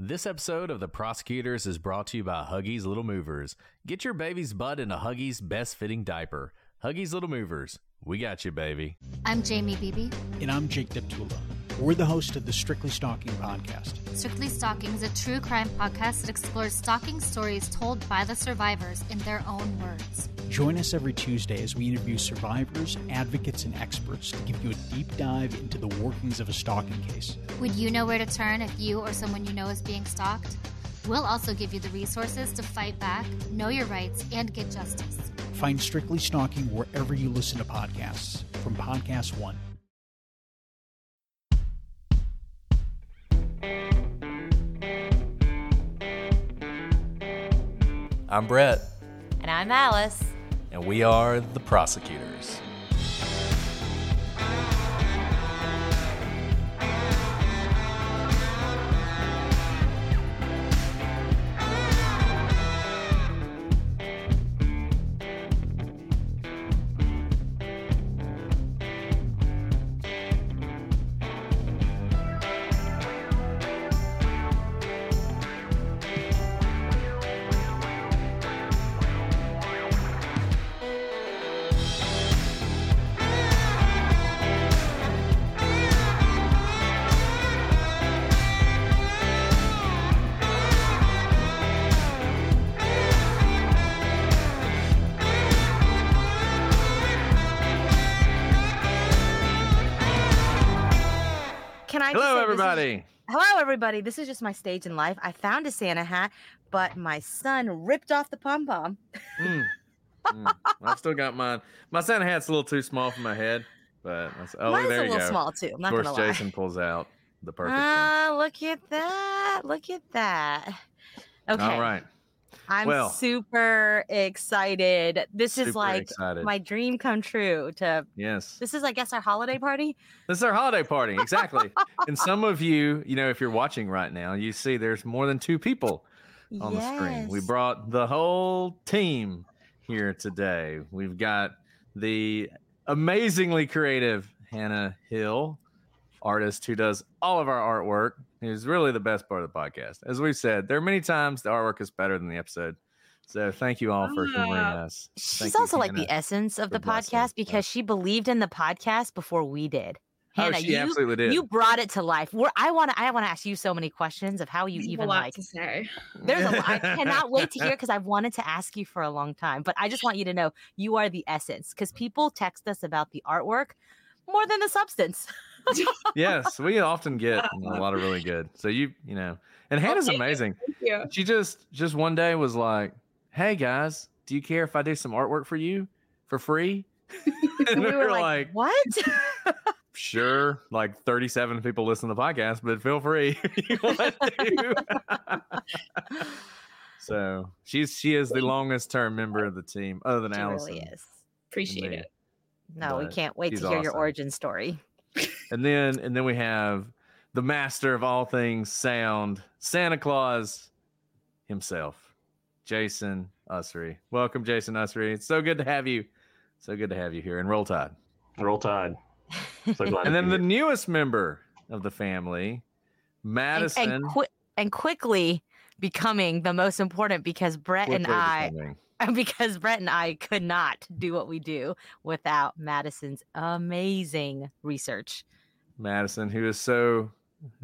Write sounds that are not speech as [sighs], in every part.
This episode of The Prosecutors is brought to you by Huggies Little Movers. Get your baby's butt in a Huggies best fitting diaper. Huggies Little Movers. We got you, baby. I'm Jamie Beebe. And I'm Jake Deptula. We're the host of the Strictly Stalking podcast. Strictly Stalking is a true crime podcast that explores stalking stories told by the survivors in their own words. Join us every Tuesday as we interview survivors, advocates, and experts to give you a deep dive into the workings of a stalking case. Would you know where to turn if you or someone you know is being stalked? We'll also give you the resources to fight back, know your rights, and get justice. Find Strictly Stalking wherever you listen to podcasts from Podcast One. I'm Brett, And I'm Alice. and we are The Prosecutors. I? Hello, say this is- everybody. hello, everybody. This is just my stage in life. I found a Santa hat, but my son ripped off the pom pom. Mm. [laughs] Mm. I've still got mine. My Santa hat's a little too small for my head, but that's, oh, Mine's there a you little go. small too. I'm of not course, gonna lie. Jason pulls out the perfect Ah, look at that! Look at that. Okay. All right. I'm Well- super excited. This is like excited. my dream come true. To Yes. this is, I guess, our holiday party. This is our holiday party. Exactly. [laughs] and some of you, you know, if you're watching right now, you see there's more than two people on the screen. We brought the whole team here today. We've got the amazingly creative Hannah Hill, artist who does all of our artwork, who's really the best part of the podcast. As we've said, there are many times the artwork is better than the episode. So thank you all for joining uh, us. She's Thank you, also like the essence of the blessing podcast us. because she believed in the podcast before we did. Oh, Hannah, she you, absolutely did. you brought it to life. We're, I want to. I want to ask you so many questions of how you There's a even lot like. to say. There's a lot. I cannot [laughs] wait to hear because I've wanted to ask you for a long time. But I just want you to know you are the essence because people text us about the artwork more than the substance. [laughs] yes, we often get a [laughs] lot of really good. So you, you know, and Hannah's amazing. She just, just one day was like, "Hey guys, do you care if I do some artwork for you for free?" [laughs] and we were like, what? "Sure." Like thirty-seven people listen to the podcast, but feel free you want to. so she's she is the longest term member of the team, other than she Allison. really is. Appreciate it. No, we can't wait to hear your origin story. And then and then we have the master of all things sound, Santa Claus himself, Jason Usry. Welcome, Jason Usry. It's so good to have you. So good to have you here. And roll tide. Roll Tide. So glad And then the here. newest member of the family, Madison. and, qui- and quickly becoming the most important because Brett and I becoming- [laughs] because Brett and I could not do what we do without Madison's amazing research. Madison, who is so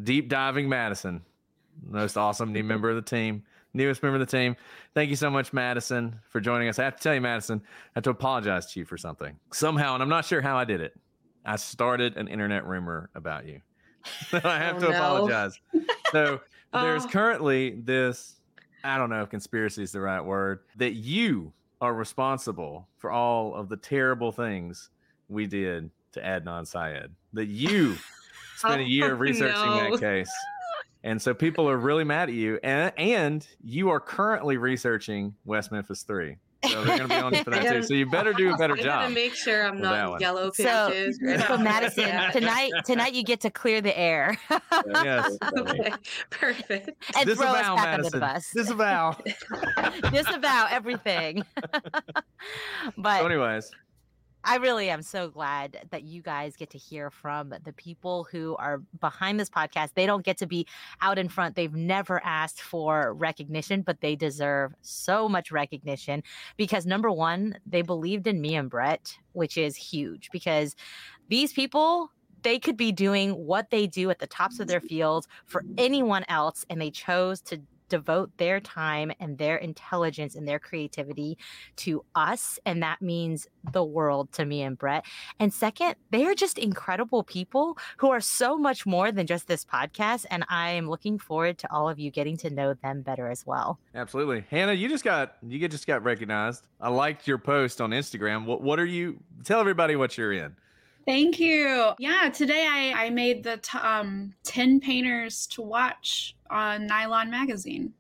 deep diving Madison. most awesome new member of the team, newest member of the team. Thank you so much, Madison, for joining us. I have to tell you, Madison, I have to apologize to you for something. Somehow, and I'm not sure how I did it, I started an internet rumor about you. [laughs] I have Oh, to no. apologize. So [laughs] there's Oh. currently this, I don't know if conspiracy is the right word, that you are responsible for all of the terrible things we did to Adnan Syed. That you [laughs] spent a year Oh, researching no. that case. And so people are really mad at you. And, and you are currently researching West Memphis 3. So they're going to be on you for that too. [laughs] So you better do a better I gotta job. make sure I'm not that in one. yellow So, pages. so anything like Madison, that. tonight tonight you get to clear the air uh, yes. [laughs] okay, perfect. and throw us Disavow, back under Madison. the bus. Disavow. [laughs] Disavow everything. but So anyways, I really am so glad that you guys get to hear from the people who are behind this podcast. They don't get to be out in front. They've never asked for recognition, but they deserve so much recognition because number one, they believed in me and Brett, which is huge because these people. They could be doing what they do at the tops of their [laughs] fields for anyone else, and they chose to devote their time and their intelligence and their creativity to us. And that means the world to me and Brett. And second, they are just incredible people who are so much more than just this podcast. And I am looking forward to all of you getting to know them better as well. absolutely. Hannah, you just got you just got recognized. I liked your post on Instagram. What what are you tell everybody what you're in? Thank you. Yeah, today I, I made the t- um, 10 painters to watch on Nylon Magazine.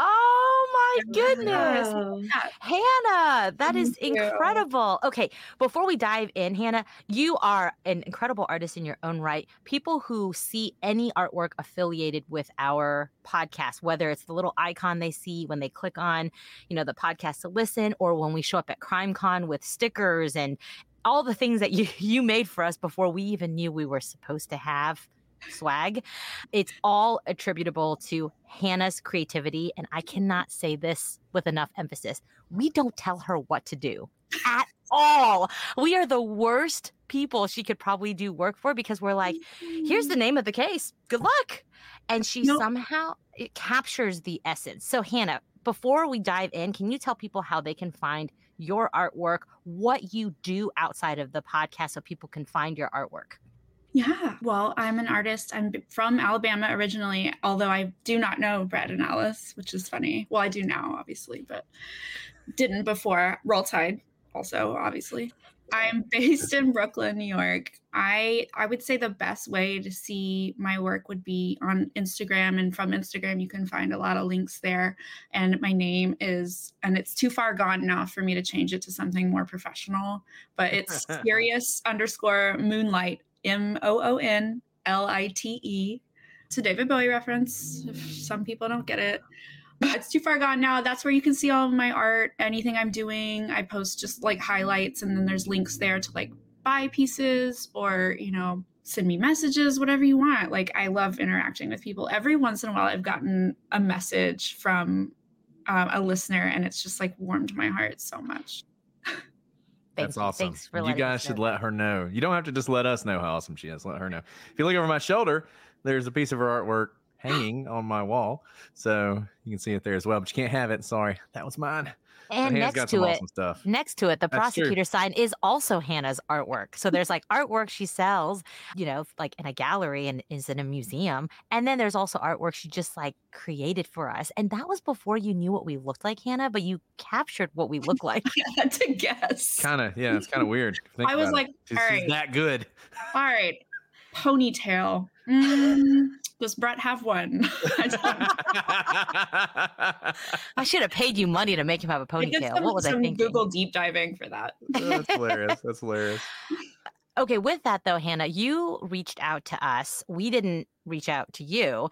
Oh my goodness. Yeah. Hannah, that is Thank you. incredible. Okay, before we dive in, Hannah, you are an incredible artist in your own right. People who see any artwork affiliated with our podcast, whether it's the little icon they see when they click on, you know, the podcast to listen, or when we show up at CrimeCon with stickers and all the things that you [laughs] you made for us before we even knew we were supposed to have swag. It's all attributable to Hannah's creativity. And I cannot say this with enough emphasis. We don't tell her what to do at all. We are the worst people she could probably do work for because we're like, here's the mm-hmm. name of the case. Good luck. And she Nope. somehow it captures the essence. So, Hannah, before we dive in, can you tell people how they can find your artwork, what you do outside of the podcast so people can find your artwork? Yeah. Well, I'm an artist. I'm from Alabama originally, although I do not know Brad and Alice, which is funny. Well, I do now, obviously, but didn't before. Roll Tide, also, obviously. I'm [laughs] based in Brooklyn, New York. I I would say the best way to see my work would be on Instagram, and from Instagram you can find a lot of links there. And my name is, and it's too far gone now for me to change it to something more professional, but it's [laughs] serious underscore moonlight M O O N L I T E. It's a David Bowie reference. If some people don't get it, it's too far gone now. That's where you can see all of my art, anything I'm doing. I post just like highlights, and then there's links there to like buy pieces or you know send me messages, whatever you want. Like I love interacting with people. Every once in a while, I've gotten a message from um, a listener, and it's just like warmed my heart so much. [laughs] That's you. awesome. Thanks for you guys should know let her know. You don't have to just let us know how awesome she is. Let her know. If you look over my shoulder, there's a piece of her artwork hanging on my wall, so you can see it there as well. But you can't have it. Sorry, that was mine. And next to it, awesome stuff. next to it, the That's true. prosecutor sign is also Hannah's artwork. So there's like artwork she sells, you know, like in a gallery and is in a museum. And then there's also artwork she just like created for us. And that was before you knew what we looked like, Hannah, but you captured what we [laughs] look like. [laughs] I had to guess. Kind of, yeah. It's kind of weird. [laughs] if you think I was about it. like, she's, all she's that good. All right, ponytail. Mm, does Brett have one? [laughs] I don't [laughs] I should have paid you money to make him have a ponytail. some, What was I thinking? Google deep diving for that. [laughs] That's hilarious. That's hilarious. Okay, with that though, Hannah, you reached out to us. We didn't reach out to you.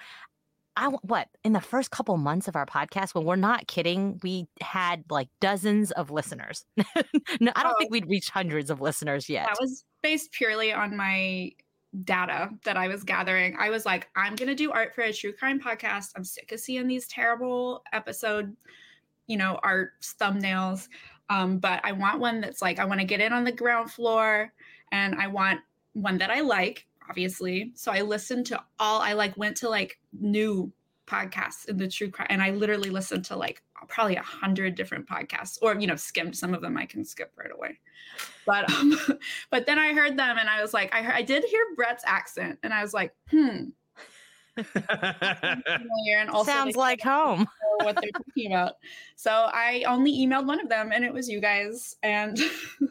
I w- what in the first couple months of our podcast, when we're not kidding, we had like dozens of listeners. no, I don't think we'd reached hundreds of listeners yet. That was based purely on my data that I was gathering. I was like, I'm gonna do art for a true crime podcast. I'm sick of seeing these terrible episode, you know, art thumbnails. Um, but I want one that's like I want to get in on the ground floor, and I want one that I like, obviously. So I listened to all. I like went to like new podcasts in the true crime and i literally listened to like probably a hundred different podcasts or you know skimmed some of them i can skip right away. But [laughs] um but then i heard them and i was like i heard, i did hear brett's accent and i was like hmm. [laughs] And also Sounds like home. what they're talking about. So i only emailed one of them and it was you guys and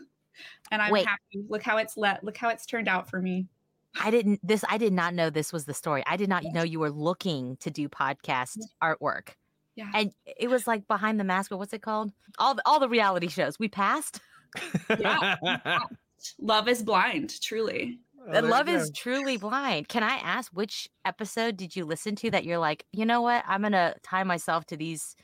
[laughs] and i'm Wait. happy. Look how it's let look how it's turned out for me I didn't this I did not know this was the story. I did not know you were looking to do podcast artwork. Yeah. And it was like behind the mask, or what's it called? All the, all the reality shows. We passed. yeah [laughs] love is blind truly Uh, Love is truly blind. Can I ask which episode did you listen to that you're like, you know what? I'm gonna tie myself to these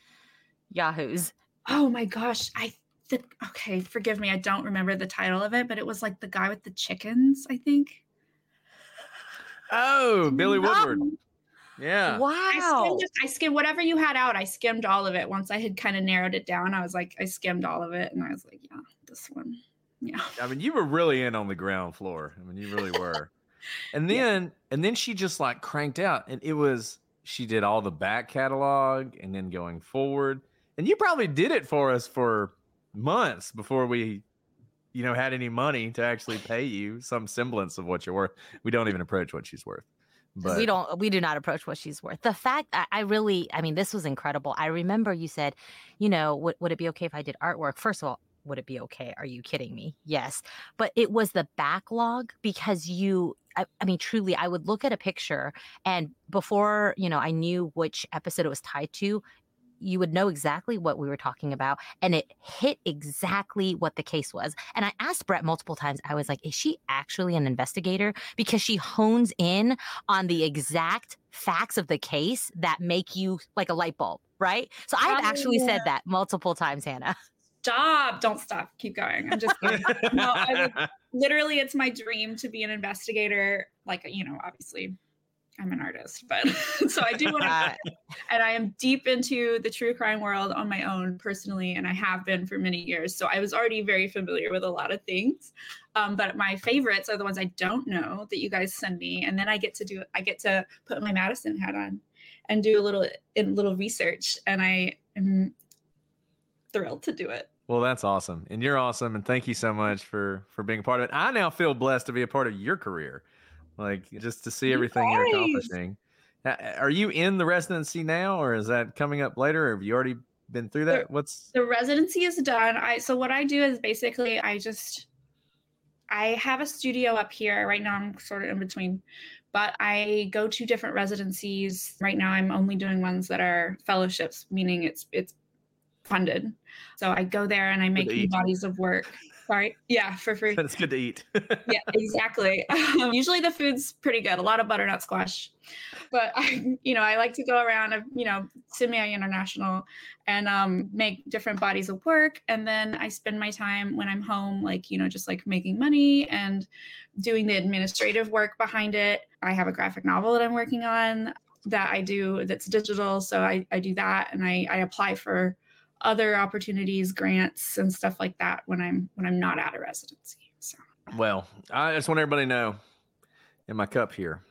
yahoos. Oh my gosh. I th- okay, forgive me. I don't remember the title of it, but it was like the guy with the chickens, I think. Oh, Billy Woodward. Um, Yeah. I Wow. skimmed, it- I skimmed whatever you had out. I skimmed all of it. Once I had kind of narrowed it down, I was like, I skimmed all of it, and I was like, yeah, this one. Yeah. I mean, you were really in on the ground floor. I mean, you really were. [laughs] And then and then she just like cranked out and it was she did all the back catalog and then going forward. And you probably did it for us for months before we you know had any money to actually pay you some semblance of what you're worth. We don't even approach what she's worth. But we don't we do not approach what she's worth. The fact I, I really i mean this was incredible. I remember you said you know would, would it be okay if i did artwork? First of all would it be okay? Are you kidding me? Yes. But it was the backlog because you I, I mean truly i would look at a picture and before you know i knew which episode it was tied to you would know exactly what we were talking about and it hit exactly what the case was and i asked brett multiple times i was like is she actually an investigator because she hones in on the exact facts of the case that make you like a light bulb right so i've actually said that multiple times hannah [laughs] Stop. Don't stop. Keep going. I'm just kidding. no, I would [laughs] literally it's my dream to be an investigator. Like, you know, obviously I'm an artist, but [laughs] so I do I [laughs] and I am deep into the true crime world on my own personally, and I have been for many years. So I was already very familiar with a lot of things. Um, but my favorites are the ones I don't know that you guys send me, and then I get to do I get to put my Madison hat on and do a little a little research, and I am thrilled to do it. Well, that's awesome, and you're awesome, and thank you so much for for being a part of it. I now feel blessed to be a part of your career, like just to see everything you're accomplishing. Are you in the residency now, or is that coming up later? Or have you already been through that? What's the residency is done. I so what i do is basically i just i have a studio up here. Right now i'm sort of in between but i go to different residencies. Right now i'm only doing ones that are fellowships meaning it's it's funded. So i go there and i make new bodies of work sorry yeah for free it's good to eat. [laughs] yeah, exactly. Um, [laughs] usually the food's pretty good. A lot of butternut squash, but I, you know, I like to go around, uh, you know, Simi International, and um, make different bodies of work, and then I spend my time when I'm home, like you know, just like making money and doing the administrative work behind it. I have a graphic novel that I'm working on that I do that's digital, so I, I do that, and I, I apply for other opportunities, grants, and stuff like that when I'm when I'm not at a residency. So. Well, I just want everybody to know in my cup here,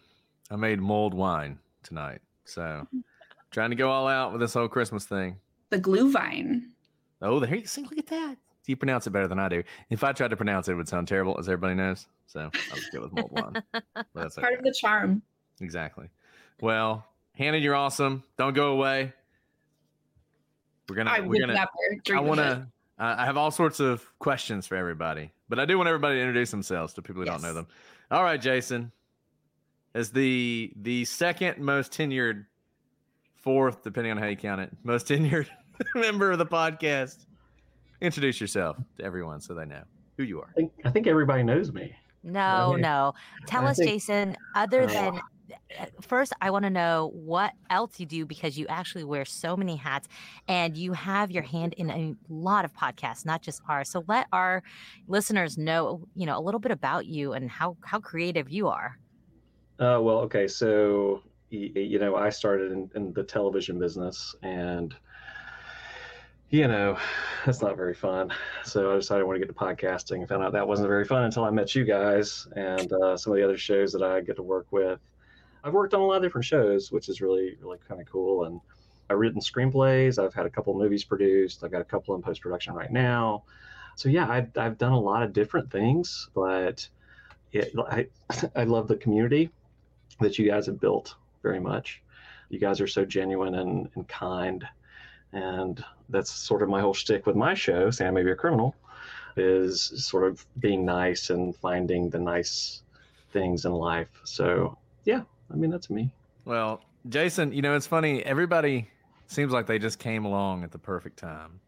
I made mulled wine tonight. So [laughs] trying to go all out with this whole Christmas thing. the Glühwein. Oh, there you see, look at that. You pronounce it better than I do. If I tried to pronounce it, it would sound terrible, as everybody knows. So I'll just go with mulled wine. [laughs] That's Part okay. of the charm. Exactly. Well, Hannah, you're awesome. Don't go away. We're gonna. I we're would gonna. I want it. to. I have all sorts of questions for everybody, but I do want everybody to introduce themselves to people who don't know them. All right, Jason, as the the second most tenured, fourth, depending on how you count it, most [laughs] tenured member of the podcast, introduce yourself to everyone so they know who you are. I think, I think everybody knows me. No, no. Tell I us, think- Jason, other Uh, than uh, first, I want to know what else you do because you actually wear so many hats and you have your hand in a lot of podcasts, not just ours. So let our listeners know, you know, a little bit about you and how how creative you are. Uh, well, okay, so you know, I started in, in the television business, and you know, [sighs] that's not very fun. So I decided I want to get to podcasting. and Found out that wasn't very fun until I met you guys and uh, some of the other shows that I get to work with. I've worked on a lot of different shows, which is really, really kind of cool. And I've written screenplays. I've had a couple movies produced. I've got a couple in post production right now. So yeah, I've, I've done a lot of different things, but it, I, [laughs] I love the community that you guys have built very much. You guys are so genuine and, and kind. And that's sort of my whole shtick with my show, Santa May Be a Criminal, is sort of being nice and finding the nice things in life. So yeah, I mean, that's me. Well, Jason, you know, it's funny. Everybody seems like they just came along at the perfect time.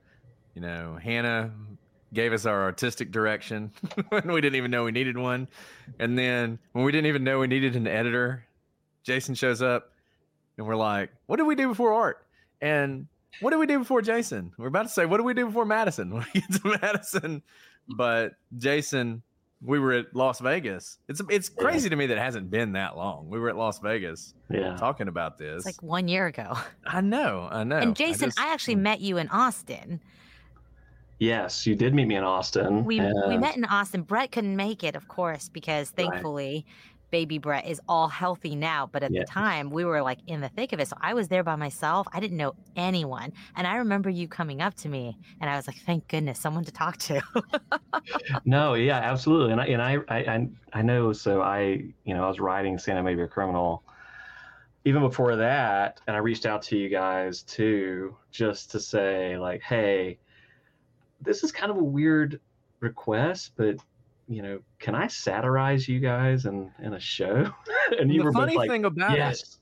You know, Hannah gave us our artistic direction [laughs] when we didn't even know we needed one. And then when we didn't even know we needed an editor, Jason shows up and we're like, what did we do before art? And what did we do before Jason? We're about to say, what did we do before Madison? [laughs] When we get to Madison, but Jason we were at Las Vegas. It's it's crazy yeah. to me that it hasn't been that long. We were at Las Vegas, yeah, talking about this. It's like one year ago. [laughs] I know, I know. And Jason, I, just, I actually hmm. met you in Austin. Yes, you did meet me in Austin. We and... we met in Austin. Brett couldn't make it, of course, because thankfully baby Brett is all healthy now. But at yeah. the time, we were like in the thick of it. So I was there by myself. I didn't know anyone. And I remember you coming up to me and I was like, thank goodness, someone to talk to. [laughs] no, yeah, absolutely. And I, and I, I, I know, so I, you know, I was writing Santa May Be a Criminal even before that. And I reached out to you guys too, just to say like, Hey, this is kind of a weird request, but you know, can I satirize you guys in in a show? [laughs] and you the were funny like, thing about yes. it.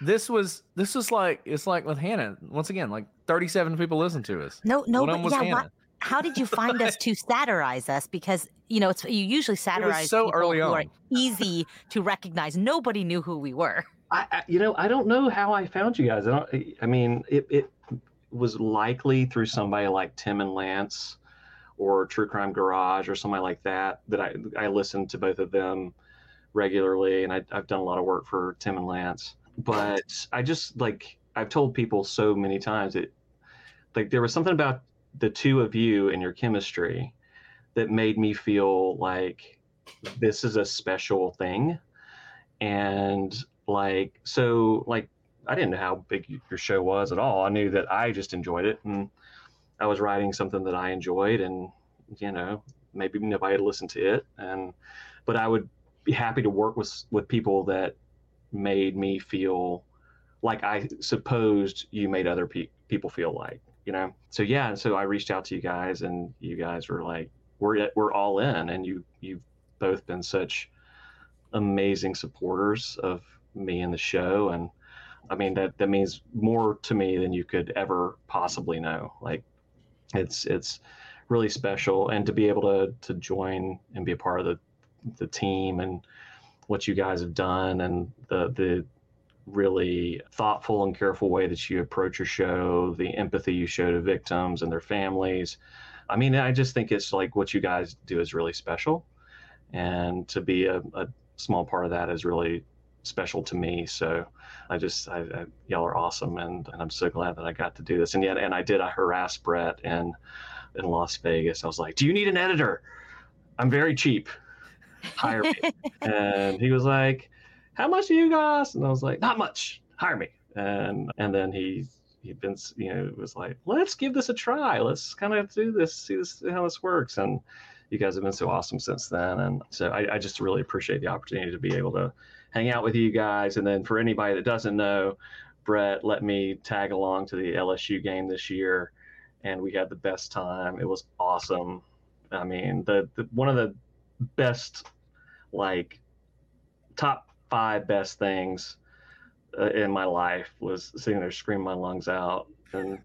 This was this was like it's like with Hannah once again like 37 people listen to us. No, no, but yeah, what, how did you find us to [laughs] satirize us? Because you know it's you usually satirize so early who on. are [laughs] easy to recognize. Nobody knew who we were. I, I, you know I don't know how I found you guys. I don't. I mean it it was likely through somebody like Tim and Lance or True Crime Garage or somebody like that. That I I listen to both of them regularly, and I, I've done a lot of work for Tim and Lance. But I just like I've told people so many times that like there was something about the two of you and your chemistry that made me feel like this is a special thing and like so like i didn't know how big your show was at all i knew that i just enjoyed it and I was writing something that I enjoyed, and you know, maybe nobody had listened to it, and but I would be happy to work with with people that made me feel like I supposed you made other pe- people feel like, you know. So yeah, and so I reached out to you guys, and you guys were like, "We're we're all in," and you you've both been such amazing supporters of me and the show, and I mean that that means more to me than you could ever possibly know. Like it's it's really special and to be able to to join and be a part of the the team and what you guys have done and the the really thoughtful and careful way that you approach your show, the empathy you show to victims and their families. I mean, I just think it's like what you guys do is really special. And to be a, a small part of that is really special to me. So I just, I, I, y'all are awesome, and, and I'm so glad that I got to do this. And yet, and I did. I harassed Brett in in Las Vegas. I was like, "Do you need an editor? I'm very cheap. Hire me." [laughs] and he was like, "How much do you guys?" And I was like, "Not much. Hire me." And and then he he'd been, you know, was like, "Let's give this a try. Let's kind of do this, see this how this works." And you guys have been so awesome since then. And so I, I just really appreciate the opportunity to be able to hang out with you guys. And then for anybody that doesn't know, Brett let me tag along to the LSU game this year, and we had the best time. It was awesome. I mean, the, the one of the best, like, top five best things uh, in my life was sitting there screaming my lungs out and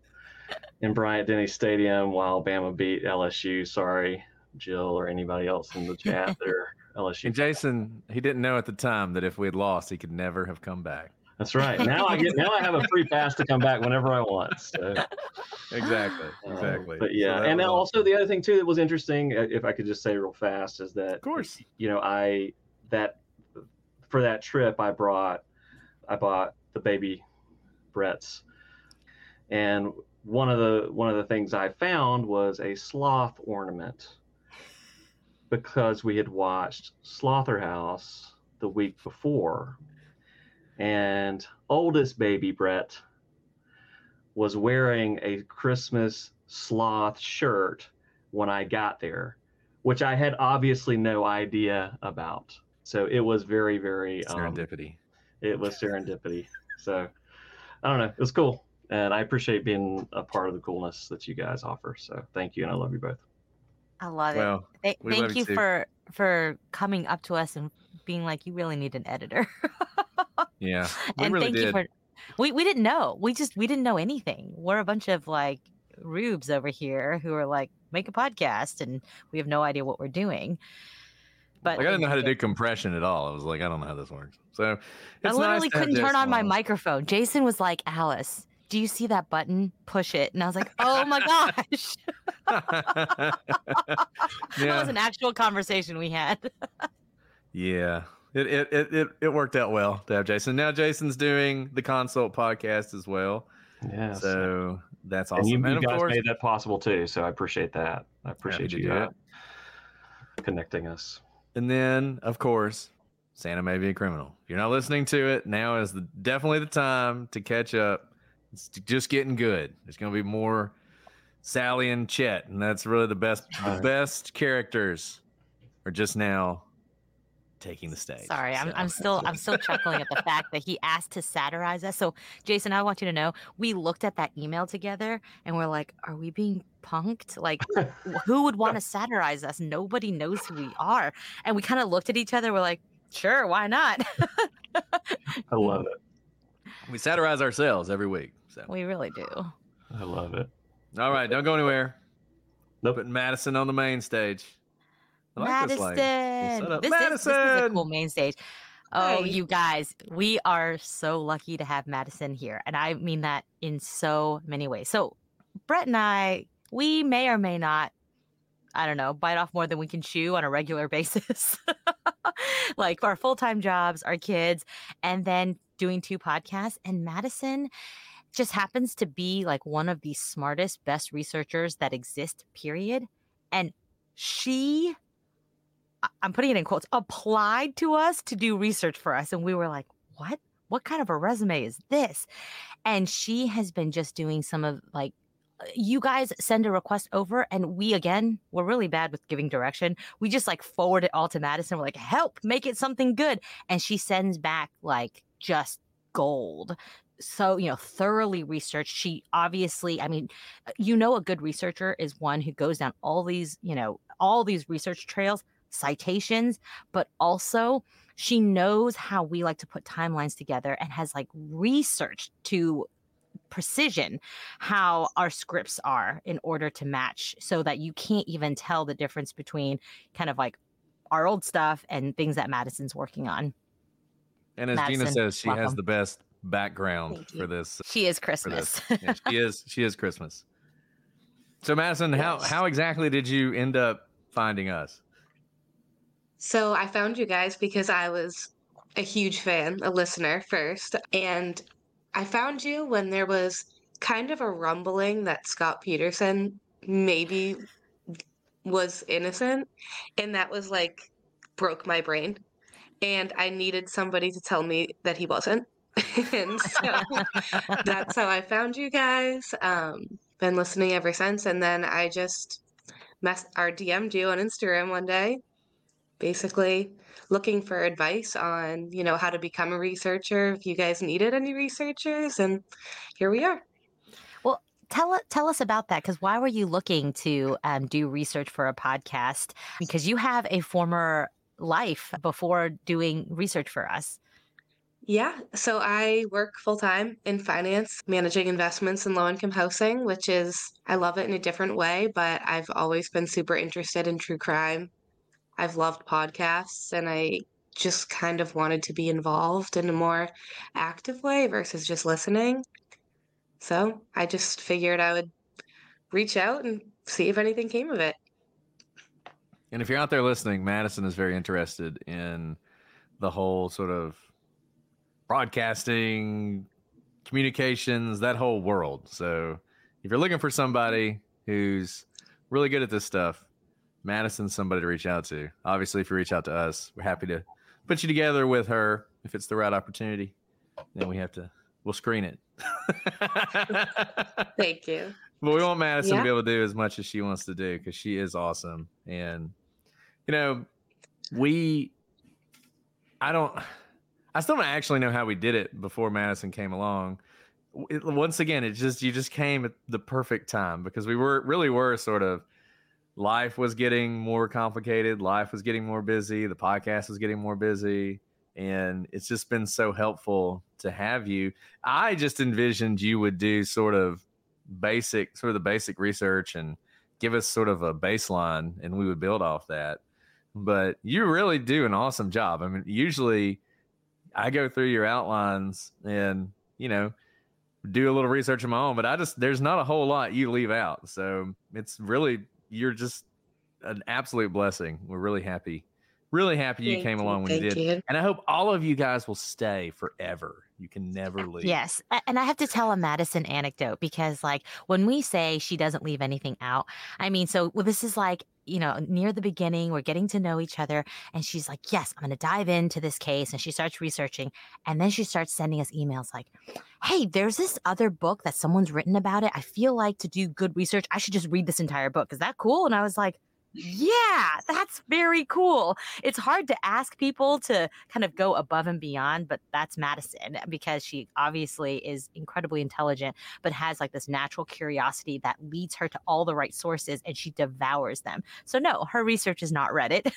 in Bryant Denny Stadium while Bama beat LSU. Sorry, Jill or anybody else in the chat [laughs] there. LSU. And Jason, he didn't know at the time that if we had lost, he could never have come back. That's right. Now I get now I have a free pass to come back whenever I want. So. Exactly. Uh, exactly. Uh, but yeah, so and then also the other thing too that was interesting, uh, if I could just say real fast, is that of course you know I that for that trip I brought I bought the baby Brett's, and one of the one of the things I found was a sloth ornament because we had watched Slaughterhouse the week before. and oldest baby Brett was wearing a Christmas sloth shirt when I got there, which I had obviously no idea about. So it was very, very um, Serendipity. it was serendipity. So I don't know. It was cool. And I appreciate being a part of the coolness that you guys offer. So thank you. And I love you both. I love it. Well, we thank you too. for for coming up to us and being like, you really need an editor. Yeah, [laughs] and really thank did. you for we we didn't know. We just we didn't know anything. We're a bunch of like rubes over here who are like make a podcast and we have no idea what we're doing. But like I didn't know how to do compression at all. I was like, I don't know how this works. So I literally nice couldn't turn on my microphone. Jason was like, Alice, do you see that button? Push it. And I was like, oh my gosh. [laughs] That was an actual conversation we had. Yeah. It, it it it it worked out well to have Jason. Now Jason's doing the consult podcast as well. Yeah. So that's And awesome. you, And, you of guys course, made that possible too. So I appreciate that. I appreciate you do uh, connecting us. and then of course, Santa may be a criminal. If you're not listening to it, now is the, definitely the time to catch up. It's just getting good. There's going to be more Sally and Chet, and that's really the best the Right. best characters are just now taking the stage. Sorry, I'm, So- I'm still I'm [laughs] still chuckling at the fact that he asked to satirize us. So, Jason, I want you to know we looked at that email together and we're like, are we being punked? Like, who would want to satirize us? Nobody knows who we are. And we kind of looked at each other. We're like, sure, why not? [laughs] I love it. We satirize ourselves every week. So we really do. I love it. all right, don't go anywhere. Nope. Putting Madison on the main stage. I like this lady. Madison. This, is, this is a cool main stage. Oh, Hi. you guys, we are so lucky to have Madison here. And I mean that in so many ways. So, Brett and I, we may or may not, I don't know, bite off more than we can chew on a regular [laughs] basis. [laughs] like our full time jobs, our kids, and then doing two podcasts. And Madison just happens to be like one of the smartest, best researchers that exist, period. And she I'm putting it in quotes, applied to us to do research for us. And we were like, what? What kind of a resume is this? And she has been just doing some of like, uh, you guys send a request over, and we again, we're really bad with giving direction. We just like forward it all to Madison. We're like, help, make it something good. And she sends back like just gold. So, you know, thoroughly researched. She obviously, I mean, uh, you know, a good researcher is one who goes down all these, you know, all these research trails citations, but also she knows how we like to put timelines together and has like researched to precision how our scripts are in order to match so that you can't even tell the difference between kind of like our old stuff and things that Madison's working on. And as Gina says, she has the best background for this. She is Christmas. Yeah, she [laughs] is. She is Christmas. So Madison, how how exactly did you end up finding us? So I found you guys because I was a huge fan, a listener first, and I found you when there was kind of a rumbling that Scott Peterson maybe was innocent, and that was like broke my brain. And I needed somebody to tell me that he wasn't. [laughs] and so [laughs] that's how I found you guys. Um, been listening ever since, and then I just mess our DM'd you on Instagram one day, basically looking for advice on you know how to become a researcher. If you guys needed any researchers, and here we are. Well, tell us tell us about that because why were you looking to um, do research for a podcast? Because you have a former life before doing research for us. Yeah, so I work full time in finance, managing investments in low income housing, which is, I love it in a different way, but I've always been super interested in true crime. I've loved podcasts and I just kind of wanted to be involved in a more active way versus just listening. So I just figured I would reach out and see if anything came of it. And if you're out there listening, Madison is very interested in the whole sort of broadcasting, communications, that whole world. So if you're looking for somebody who's really good at this stuff, Madison's somebody to reach out to. Obviously, if you reach out to us, we're happy to put you together with her if it's the right opportunity. then we have to we'll screen it. [laughs] Thank you. But we want Madison Yeah. to be able to do as much as she wants to do because she is awesome. And you know, we I don't I still don't actually know how we did it before Madison came along. It- once again, it just you just came at the perfect time because we were really were sort of life was getting more complicated, life was getting more busy, the podcast was getting more busy, and it's just been so helpful to have you. I just envisioned you would do sort of basic sort of the basic research and give us sort of a baseline and we would build off that. But you really do an awesome job. I mean, usually I go through your outlines and, you know, do a little research of my own, but I just there's not a whole lot you leave out. So it's really you're just an absolute blessing. We're really happy. Really happy you Thank came you, along when you did. you. And I hope all of you guys will stay forever. You can never uh, leave. Yes. And I have to tell a Madison anecdote because, like, when we say she doesn't leave anything out, I mean, so well, this is like, you know, near the beginning, we're getting to know each other. And she's like, Yes, I'm going to dive into this case. And she starts researching. And then she starts sending us emails like, Hey, there's this other book that someone's written about it. I feel like to do good research, I should just read this entire book. Is that cool? And I was like, yeah, that's very cool. It's hard to ask people to kind of go above and beyond, but that's Madison uh, because she obviously is incredibly intelligent, but has like this natural curiosity that leads her to all the right sources and she devours them. So no, her research is not Reddit.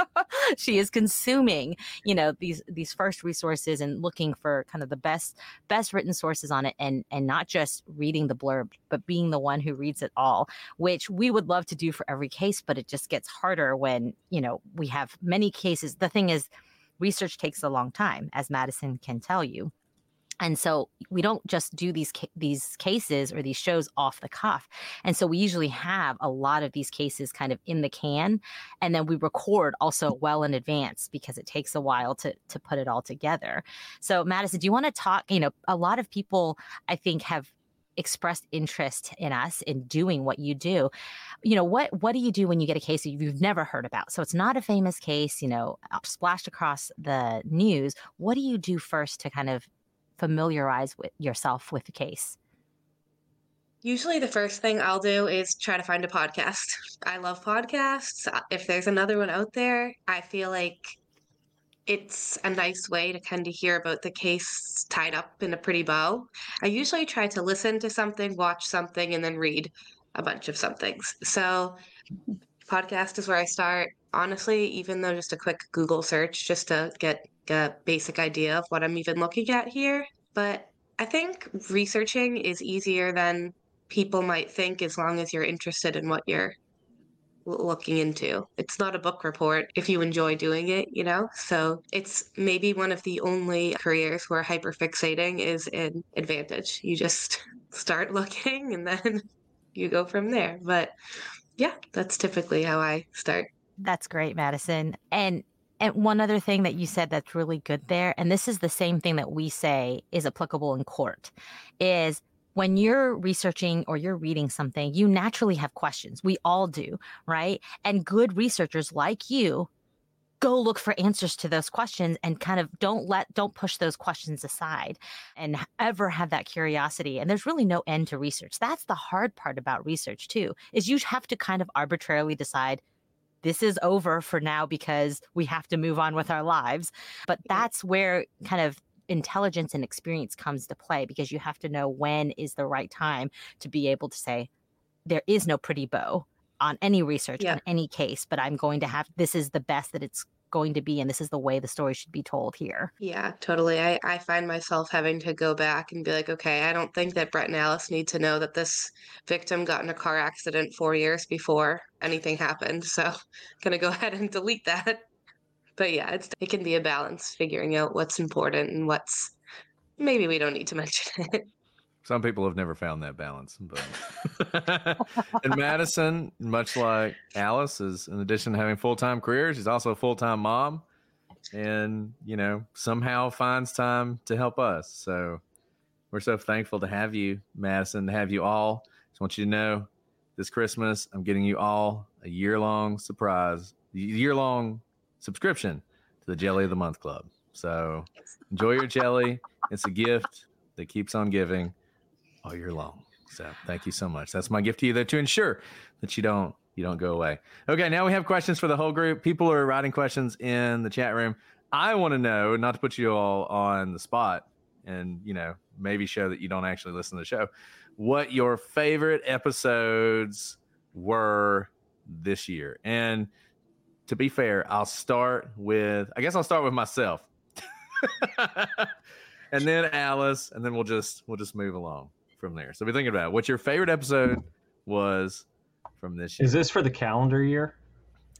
[laughs] she is consuming, you know, these these first resources and looking for kind of the best best written sources on it and and not just reading the blurb, but being the one who reads it all, which we would love to do for every case, but it just gets harder when, you know, we have many cases. The thing is research takes a long time as Madison can tell you. And so we don't just do these ca- these cases or these shows off the cuff. And so we usually have a lot of these cases kind of in the can and then we record also well in advance because it takes a while to to put it all together. So Madison, do you want to talk, you know, a lot of people I think have expressed interest in us in doing what you do you know what what do you do when you get a case you've never heard about so it's not a famous case you know uh, splashed across the news what do you do first to kind of familiarize with yourself with the case Usually, the first thing I'll do is try to find a podcast. [laughs] I love podcasts. Uh, If there's another one out there, I feel like it's a nice way to kind of hear about the case tied up in a pretty bow. I usually try to listen to something, watch something, and then read a bunch of somethings. So, podcast is where I start. Honestly, even though just a quick Google search just to get a basic idea of what I'm even looking at here. But I think researching is easier than people might think as long as you're interested in what you're looking into. It's not a book report if you enjoy doing it, you know? So it's maybe one of the only careers where hyperfixating is an advantage. You just [laughs] start looking and then [laughs] you go from there. But yeah, that's typically how I start. That's great, Madison. And and one other thing that you said that's really good there, and this is the same thing that we say is applicable in court, is when you're researching or you're reading something, you naturally have questions. We all do, right? And good researchers like you go look for answers to those questions and kind of don't let don't push those questions aside and ever have that curiosity and there's really no end to research that's the hard part about research too is you have to kind of arbitrarily decide this is over for now because we have to move on with our lives. But that's where kind of intelligence and experience comes to play because you have to know when is the right time to be able to say, there is no pretty bow on any research, Yeah. on any case, but I'm going to have this is the best that it's going to be, and this is the way the story should be told here. Yeah, totally. I, I find myself having to go back and be like, okay, I don't think that Brett and Alice need to know that this victim got in a car accident four years before anything happened. So I'm [laughs] gonna go ahead and delete that. But yeah, it's it can be a balance figuring out what's important and what's maybe we don't need to [laughs] mention it. Some people have never found that balance, but [laughs] and Madison, much like Alice, is in addition to having full time career, she's also a full time mom, and you know somehow finds time to help us. So we're so thankful to have you, Madison, to have you all. Just want you to know, this Christmas, I'm getting you all a year long surprise, year long subscription to the Jelly of the Month Club. So enjoy your jelly. It's a gift that keeps on giving all year long. So thank you so much. That's my gift to you there to ensure that you don't you don't go away. Okay, now we have questions for the whole group. People are writing questions in the chat room. I want to know, not to put you all on the spot and, you know, maybe show that you don't actually listen to the show, what your favorite episodes were this year. And to be fair, I'll start with I guess I'll start with myself. [laughs] and then Alice, and then we'll just we'll just move along from there. So be thinking about it. what your favorite episode was from this year. Is this for the calendar year?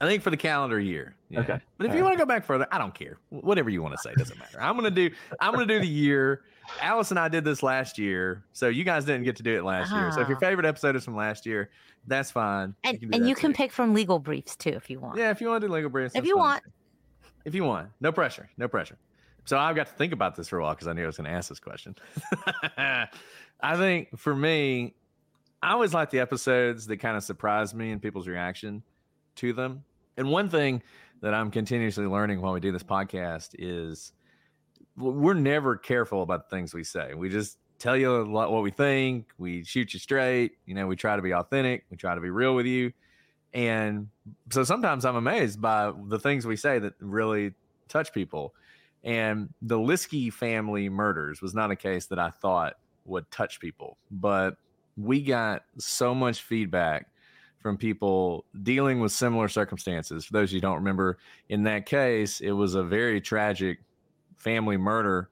I think for the calendar year. Yeah. Okay. But if you want to go back further, I don't care. Whatever you want to say doesn't matter. I'm gonna do I'm gonna do the year. Alice and I did this last year, so you guys didn't get to do it last year. So if your Ah. favorite episode is from last year, that's fine. And do and you can pick from legal briefs too if you want. Yeah, if you want to do legal briefs, if you fine. want. If you want, no pressure, no pressure. So I've got to think about this for a while because I knew I was going to ask this question. [laughs] I think for me, I always like the episodes that kind of surprise me and people's reaction to them. And one thing that I'm continuously learning while we do this podcast is we're never careful about the things we say. We just tell you what we think. We shoot you straight. You know, we try to be authentic. We try to be real with you. And so sometimes I'm amazed by the things we say that really touch people. And the Liskey family murders was not a case that I thought would touch people, but we got so much feedback from people dealing with similar circumstances. For those you don't remember, in that case, it was a very tragic family murder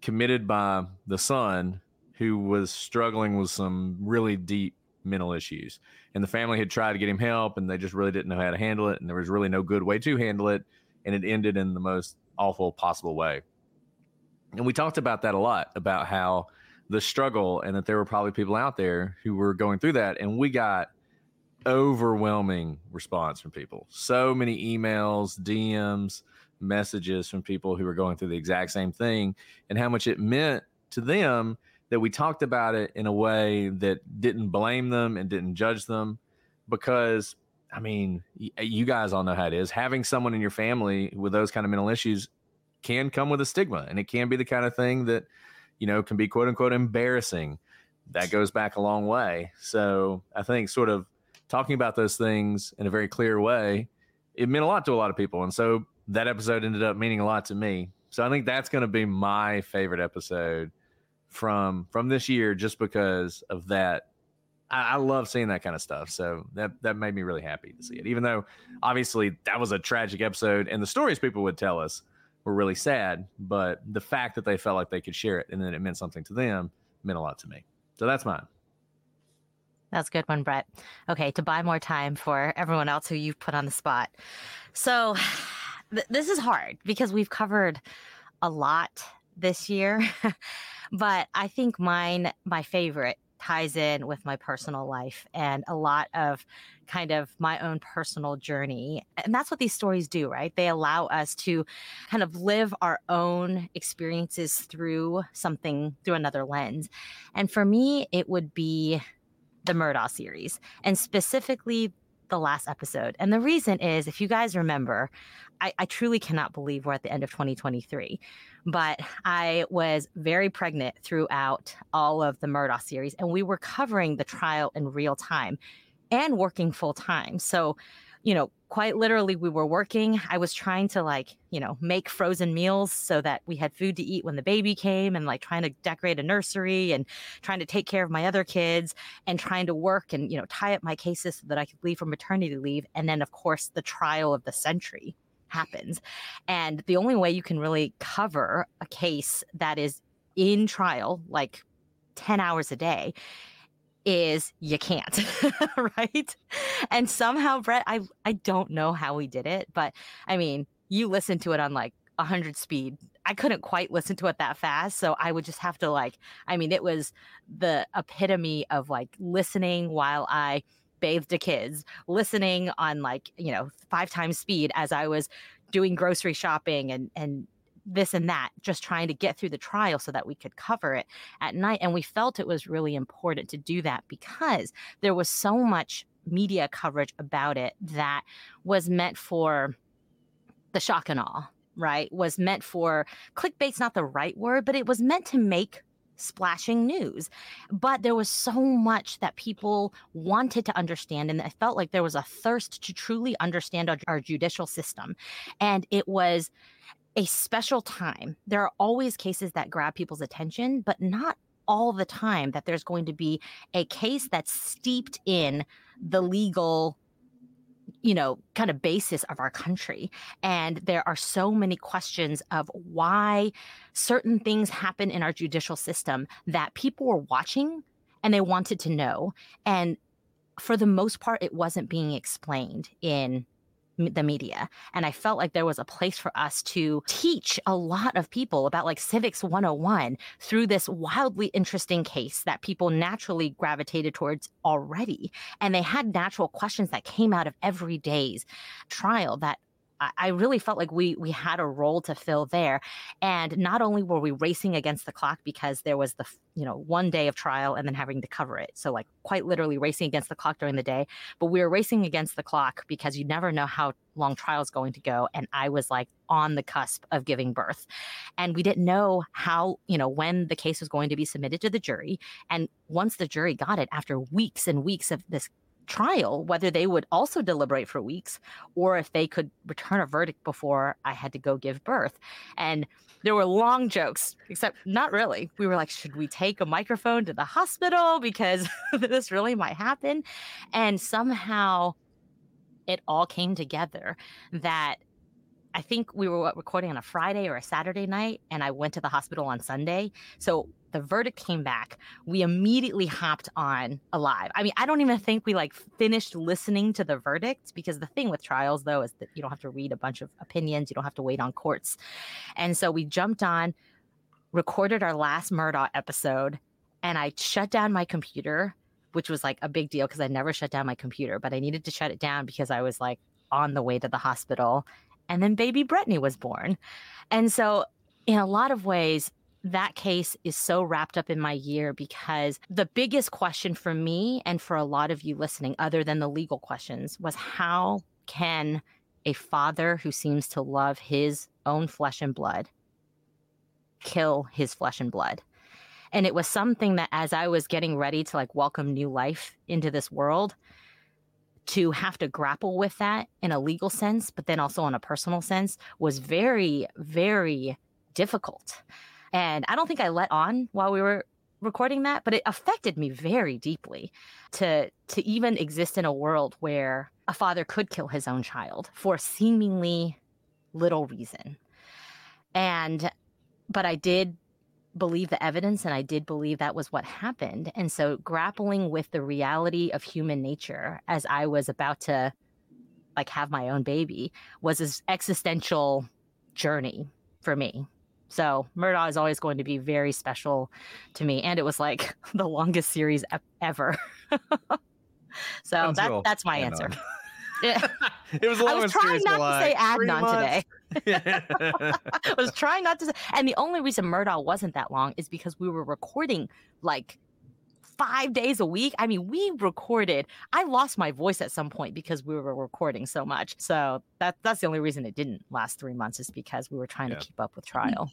committed by the son who was struggling with some really deep mental issues. And the family had tried to get him help and they just really didn't know how to handle it. And there was really no good way to handle it. And it ended in the most awful possible way. And we talked about that a lot about how the struggle and that there were probably people out there who were going through that. And we got overwhelming response from people. So many emails, DMs, messages from people who were going through the exact same thing and how much it meant to them that we talked about it in a way that didn't blame them and didn't judge them. Because I mean, uh, you guys all know how it is. Having someone in your family with those kind of mental issues can come with a stigma and it can be the kind of thing that you know can be quote unquote embarrassing. That goes back a long way. So i think sort of talking about those things in a very clear way it meant a lot to a lot of people. And so that episode ended up meaning a lot to me so i think that's going to be my favorite episode from from this year just because of that I, I love seeing that kind of stuff so that that made me really happy to see it even though obviously that was a tragic episode and the stories people would tell us were really sad, but the fact that they felt like they could share it and then it meant something to them meant a lot to me. So that's mine. That's a good one, Brett. Okay, to buy more time for everyone else who you've put on the spot. So th- this is hard because we've covered a lot this year, [laughs] but I think mine, my favorite, ties in with my personal life and a lot of kind of my own personal journey. And that's what these stories do, right? They allow us to kind of live our own experiences through something, through another lens. And for me, it would be the Murdaugh series, and specifically the last episode. And the reason is, if you guys remember, I, I truly cannot believe we're at the end of 2023, but I was very pregnant throughout all of the Murdaugh series, and we were covering the trial in real time and working full time. So, you know, quite literally, we were working. I was trying to like, you know, make frozen meals so that we had food to eat when the baby came and like trying to decorate a nursery and trying to take care of my other kids and trying to work and, you know, tie up my cases so that I could leave for maternity leave. And then, of course, the trial of the century happens. And the only way you can really cover a case that is in trial, like 10 hours a day, is you can't [laughs] right? And somehow brett i i don't know how we did it but i mean you listen to it on like 100 speed. I couldn't quite listen to it that fast so i would just have to like i mean it was the epitome of like listening while i bathed the kids listening on like you know five times speed as i was doing grocery shopping and and this and that, just trying to get through the trial so that we could cover it at night. And we felt it was really important to do that because there was so much media coverage about it that was meant for the shock and awe right, was meant for clickbait's not the right word, but it was meant to make splashing news. But there was so much that people wanted to understand, and I felt like there was a thirst to truly understand our, our judicial system. And it was a special time. There are always cases that grab people's attention, but not all the time that there's going to be a case that's steeped in the legal you know kind of basis of our country and there are so many questions of why certain things happen in our judicial system that people were watching and they wanted to know and for the most part it wasn't being explained in the media. And I felt like there was a place for us to teach a lot of people about like civics 101 through this wildly interesting case that people naturally gravitated towards already. And they had natural questions that came out of every day's trial that I really felt like we we had a role to fill there, and not only were we racing against the clock because there was the you know one day of trial and then having to cover it, so like quite literally racing against the clock during the day, but we were racing against the clock because you never know how long trial is going to go, and I was like on the cusp of giving birth, and we didn't know how you know when the case was going to be submitted to the jury, and once the jury got it after weeks and weeks of this trial whether they would also deliberate for weeks or if they could return a verdict before I had to go give birth. And there were long jokes, except not really. We were like, should we take a microphone to the hospital because [laughs] this really might happen? And somehow it all came together that I think we were recording on a Friday or a Saturday night, and I went to the hospital on Sunday. So the verdict came back. We immediately hopped on Alive. I mean, I don't even think we like finished listening to the verdict because the thing with trials, though, is that you don't have to read a bunch of opinions, you don't have to wait on courts. And so we jumped on, recorded our last Murdaugh episode, and I shut down my computer, which was like a big deal because I never shut down my computer, but I needed to shut it down because I was like on the way to the hospital and then baby Brittany was born. And so, in a lot of ways, that case is so wrapped up in my year because the biggest question for me and for a lot of you listening, other than the legal questions, was how can a father who seems to love his own flesh and blood kill his flesh and blood? And it was something that as I was getting ready to like welcome new life into this world, to have to grapple with that in a legal sense, but then also in a personal sense was very, very difficult. And I don't think I let on while we were recording that, but it affected me very deeply to to even exist in a world where a father could kill his own child for seemingly little reason. And but I did believe the evidence and I did believe that was what happened. And so grappling with the reality of human nature as I was about to like have my own baby was this existential journey for me. So Murdaugh is always going to be very special to me. And it was like [laughs] the longest series ever. [laughs] so that, that's my answer. [laughs] It was. I was trying not to say Adnan today. I was trying not to say, and the only reason Murdaugh wasn't that long is because we were recording like five days a week. I mean, we recorded. I lost my voice at some point because we were recording so much. So that that's the only reason it didn't last three months is because we were trying yeah. to keep up with trial.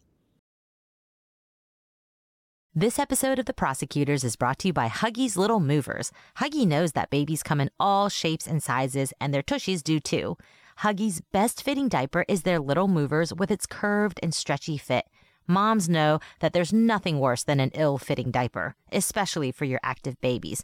This episode of The Prosecutors is brought to you by Huggies Little Movers. Huggy knows that babies come in all shapes and sizes, and their tushies do too. Huggies' best fitting diaper is their Little Movers with its curved and stretchy fit. Moms know that there's nothing worse than an ill fitting diaper, especially for your active babies.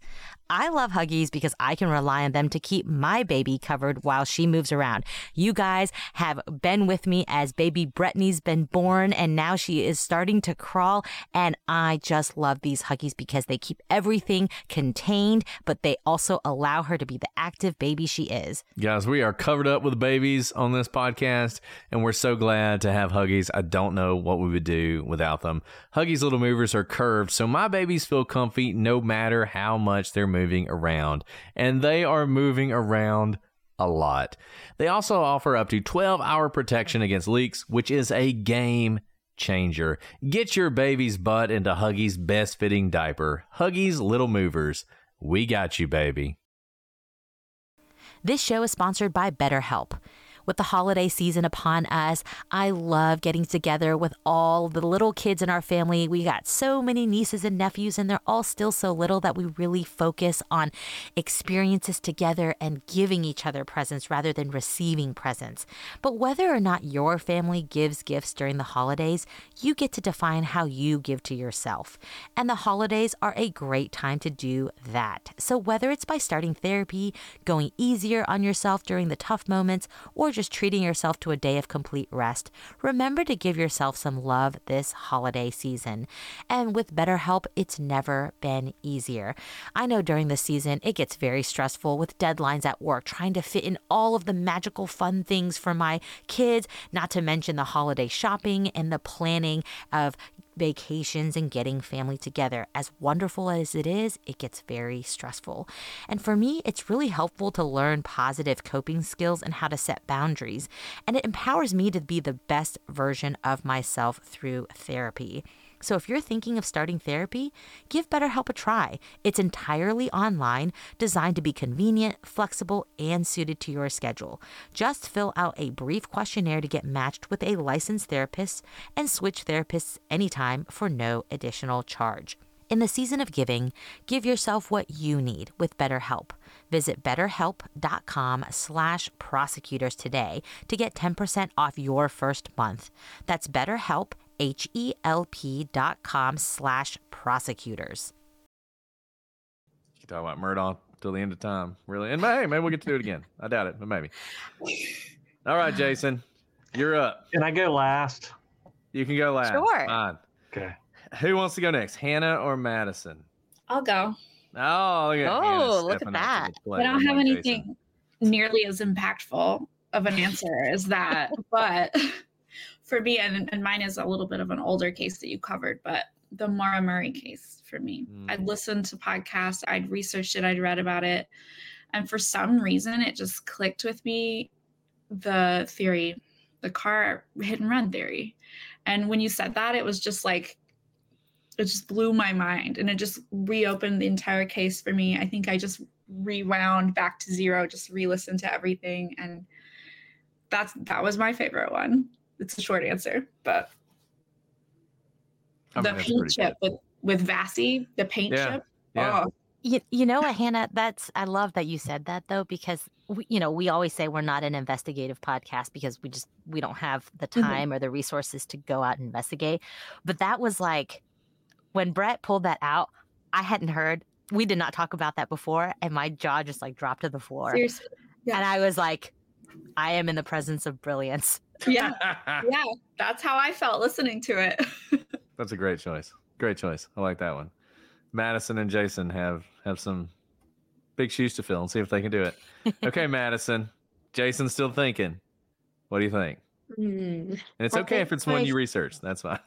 I love Huggies because I can rely on them to keep my baby covered while she moves around. You guys have been with me as baby Brittany's been born and now she is starting to crawl. And I just love these Huggies because they keep everything contained, but they also allow her to be the active baby she is. Guys, we are covered up with babies on this podcast and we're so glad to have Huggies. I don't know what we would do without them. Huggies little movers are curved, so my babies feel comfy no matter how much they're moving around. And they are moving around a lot. They also offer up to 12 hour protection against leaks, which is a game changer. Get your baby's butt into Huggies' best fitting diaper. Huggies Little Movers. We got you, baby. This show is sponsored by BetterHelp. With the holiday season upon us, I love getting together with all the little kids in our family. We got so many nieces and nephews, and they're all still so little that we really focus on experiences together and giving each other presents rather than receiving presents. But whether or not your family gives gifts during the holidays, you get to define how you give to yourself. And the holidays are a great time to do that. So whether it's by starting therapy, going easier on yourself during the tough moments, or just treating yourself to a day of complete rest, remember to give yourself some love this holiday season. And with BetterHelp, it's never been easier. I know during the season it gets very stressful with deadlines at work, trying to fit in all of the magical fun things for my kids, not to mention the holiday shopping and the planning of vacations and getting family together. As wonderful as it is, it gets very stressful. And for me, it's really helpful to learn positive coping skills and how to set boundaries. And it empowers me to be the best version of myself through therapy. So if you're thinking of starting therapy, give BetterHelp a try. It's entirely online, designed to be convenient, flexible, and suited to your schedule. Just fill out a brief questionnaire to get matched with a licensed therapist and switch therapists anytime for no additional charge. In the season of giving, give yourself what you need with BetterHelp. Visit betterhelp.com slash prosecutors today to get 10% off your first month. That's betterhelp, H-E-L-P dot com slash prosecutors. You talk about Murdaugh till the end of time, really. And hey, maybe we'll get to do it again. I doubt it, but maybe. All right, Jason, you're up. Can I go last? You can go last. Sure. Fine. Okay. Who wants to go next, Hannah or Madison? I'll go. Oh, look at Oh, look at stepping up to that. the I don't have anything Jason. nearly as impactful of an answer as that. [laughs] but for me, and, and mine is a little bit of an older case that you covered, but the Maura Murray case for me. I'd mm. listened to podcasts, I'd researched it, I'd read about it. And for some reason, it just clicked with me the theory, the car hit and run theory. And when you said that, it was just like, it just blew my mind and it just reopened the entire case for me. I think I just rewound back to zero, just re-listened to everything. And that's that was my favorite one. It's a short answer, but I the mean, that's paint pretty chip with with Vassy, the paint Yeah, chip. yeah. Oh, You, you know what, Hannah? That's I love that you said that though, because we, you know we always say we're not an investigative podcast because we just we don't have the Mhm. time or the resources to go out and investigate. But that was like when Brett pulled that out. I hadn't heard. We did not talk about that before, and my jaw just like dropped to the floor. seriously. And I was like, I am in the presence of brilliance. Yeah. [laughs] yeah. That's how I felt listening to it. [laughs] That's a great choice. Great choice. I like that one. Madison and Jason have have some big shoes to fill and see if they can do it. Okay, [laughs] Madison. Jason's still thinking. What do you think? Hmm. And it's I okay if think it's one you researched. That's fine.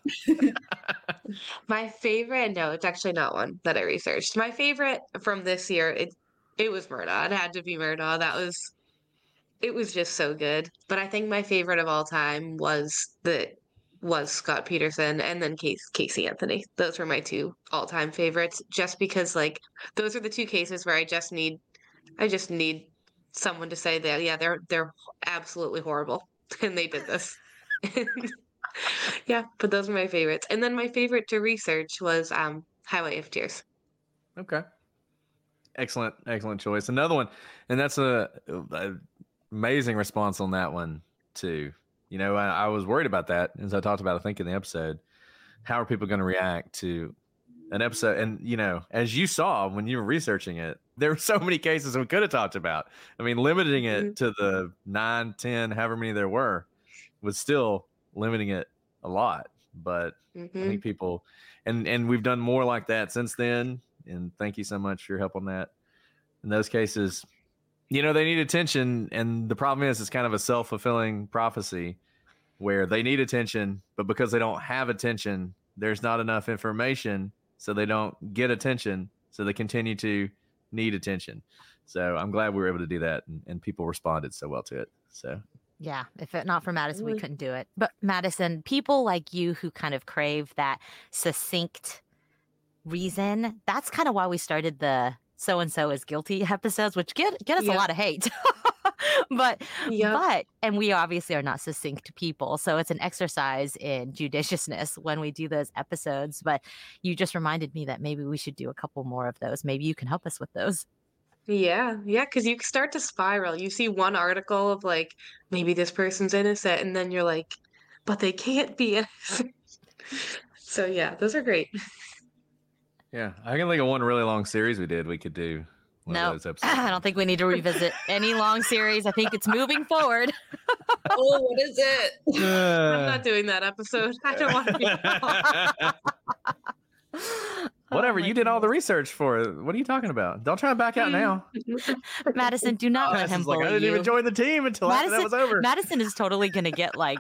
My favorite, no, it's actually not one that I researched. My favorite from this year, it it was Murdaugh. It had to be Murdaugh. That was it was just so good. But I think my favorite of all time was the was Scott Peterson and then Case, Casey Anthony. Those were my two all-time favorites just because like those are the two cases where I just need I just need someone to say that yeah, they're they're absolutely horrible [laughs] and they did this. [laughs] yeah, but those are my favorites. And then my favorite to research was um Highway of Tears. Okay. Excellent, excellent choice. Another one, and that's a, a amazing response on that one too. You know, I, I was worried about that as I talked about. I think in the episode, how are people going to react to an episode? And you know, as you saw when you were researching it, there were so many cases we could have talked about. I mean, limiting it to the nine, ten, however many there were, was still limiting it a lot. But I Mhm. think people, and and we've done more like that since then. And thank you so much for your help on that. In those cases, you know, they need attention, and the problem is, it's kind of a self fulfilling prophecy where they need attention, but because they don't have attention, there's not enough information, so they don't get attention, so they continue to need attention. So I'm glad we were able to do that, and, and people responded so well to it. So Yeah, if it not for Madison, we couldn't do it. But Madison, people like you who kind of crave that succinct reason, that's kind of why we started the so and so is guilty [laughs] episodes, which get get us Yeah. a lot of hate. [laughs] but Yep. but and we obviously are not succinct people so it's an exercise in judiciousness when we do those episodes but you just reminded me that maybe we should do a couple more of those maybe you can help us with those Yeah, yeah, because you start to spiral. You see one article of like, maybe this person's innocent, and then you're like, but they can't be [laughs] innocent. So yeah, those are great. Yeah, I can think of one really long series we did. We could do one no of those [clears throat] episodes. i don't think we need to revisit any long series i think it's moving forward [laughs] oh, what is it? I'm Uh, not doing that episode. I don't want to be. [laughs] Whatever, you did all the research for it. What are you talking about? Don't try and back out now. [laughs] madison do not let him Madison's like, I didn't you even join the team until after that was over. Madison is totally going to get like,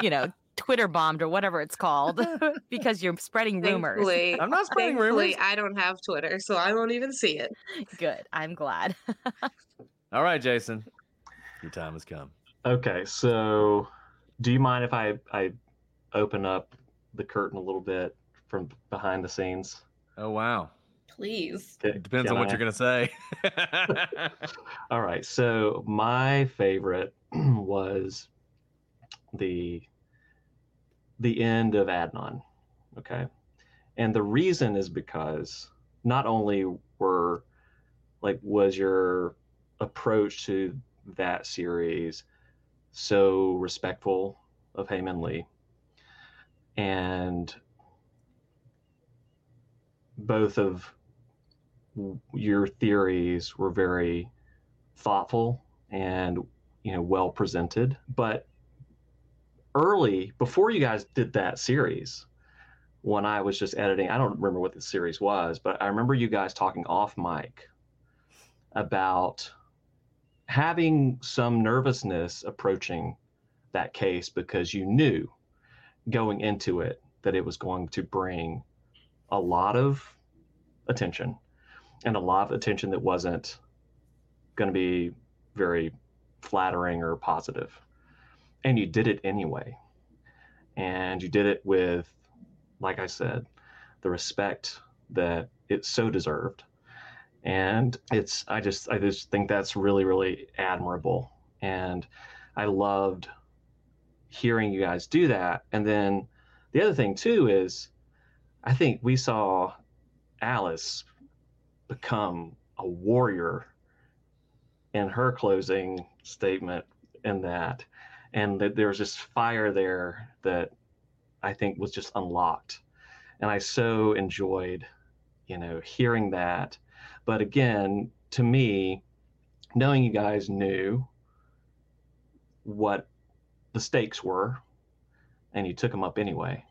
you know, Twitter bombed or whatever it's called [laughs] because you're spreading rumors. Thankfully, I'm not spreading rumors. I don't have Twitter, so I won't even see it. Good. I'm glad. [laughs] All right, Jason, your time has come. Okay, so do you mind if I I open up the curtain a little bit from behind the scenes? Oh wow, Please. it depends Can on what I? you're gonna say. [laughs] All right, so my favorite [clears throat] was the the end of Adnan. Okay. And the reason is because not only were like was your approach to that series so respectful of Hae Min Lee and both of your theories were very thoughtful and you know well presented but early before you guys did that series when i was just editing i don't remember what the series was but i remember you guys talking off mic about having some nervousness approaching that case because you knew going into it that it was going to bring a lot of attention and a lot of attention that wasn't going to be very flattering or positive. And you did it anyway. And you did it with, like I said, the respect that it so deserved. And it's, I just, I just think that's really, really admirable. And I loved hearing you guys do that. And then the other thing, too, is I think we saw Alice become a warrior in her closing statement in that and that there was just fire there that i think was just unlocked. And i so enjoyed you know hearing that. But again to me knowing you guys knew what the stakes were and you took them up anyway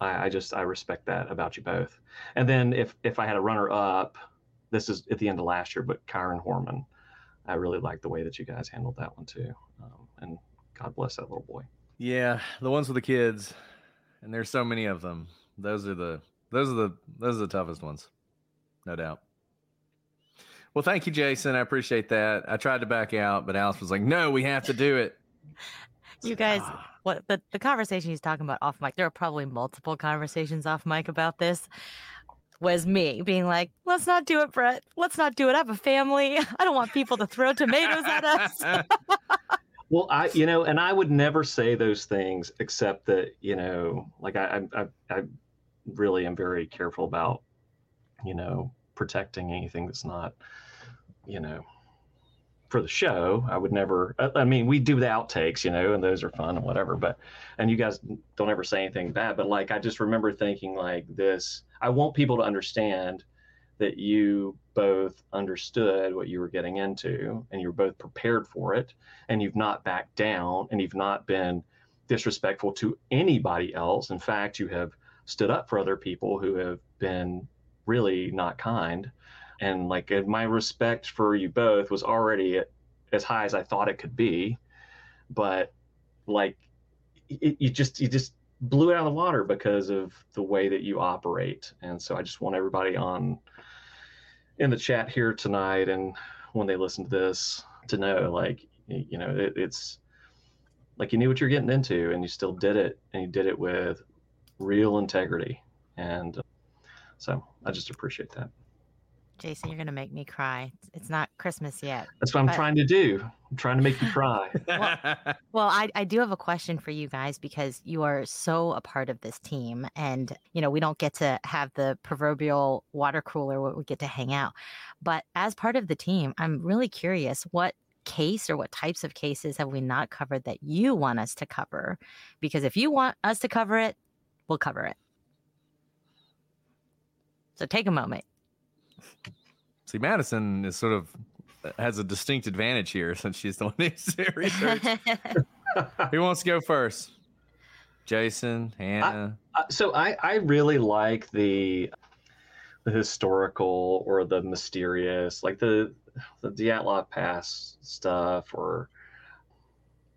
I, I just i respect that about you both. And then if if i had a runner up this is at the end of last year but kyron horman I really like the way that you guys handled that one too. Um, and God bless that little boy. yeah, the ones with the kids, and there's so many of them. Those are the those are the those are the toughest ones, no doubt. Well, thank you, Jason. I appreciate that. I tried to back out, but Alice was like, "No, we have to do it." [laughs] You guys, ah. what the, the conversation he's talking about off mic, there are probably multiple conversations off mic about this. Was me being like, let's not do it, Brett. Let's not do it. I have a family. [laughs] I don't want people to throw tomatoes at us. [laughs] Well, I, you know, and I would never say those things except that, you know, like I, I, I, really am very careful about, you know, protecting anything that's not, you know, for the show. I would never, I, I mean, we do the outtakes, you know, and those are fun and whatever, but, and you guys don't ever say anything bad, but like, I just remember thinking like this, I want people to understand that you both understood what you were getting into and you were both prepared for it and you've not backed down and you've not been disrespectful to anybody else. In fact, you have stood up for other people who have been really not kind. And like my respect for you both was already at, as high as I thought it could be. But like it, you just you just blew it out of the water because of the way that you operate. And so I just want everybody on in the chat here tonight and when they listen to this to know like you know it, it's like you knew what you're getting into and you still did it and you did it with real integrity. And uh, so i just appreciate that Jason, you're gonna make me cry. It's not Christmas yet. That's what I'm trying to do. I'm trying to make you cry. [laughs] Well, I, I do have a question for you guys because you are so a part of this team. And, you know, we don't get to have the proverbial water cooler where we get to hang out. But as part of the team, I'm really curious what case or what types of cases have we not covered that you want us to cover? Because if you want us to cover it, we'll cover it. So take a moment. See, Madison is sort of uh, has a distinct advantage here [laughs] since she's the one who's research. [laughs] Who wants to go first? Jason, Hannah. Uh, so I, I really like the the historical or the mysterious, like the the Dyatlov Pass stuff, or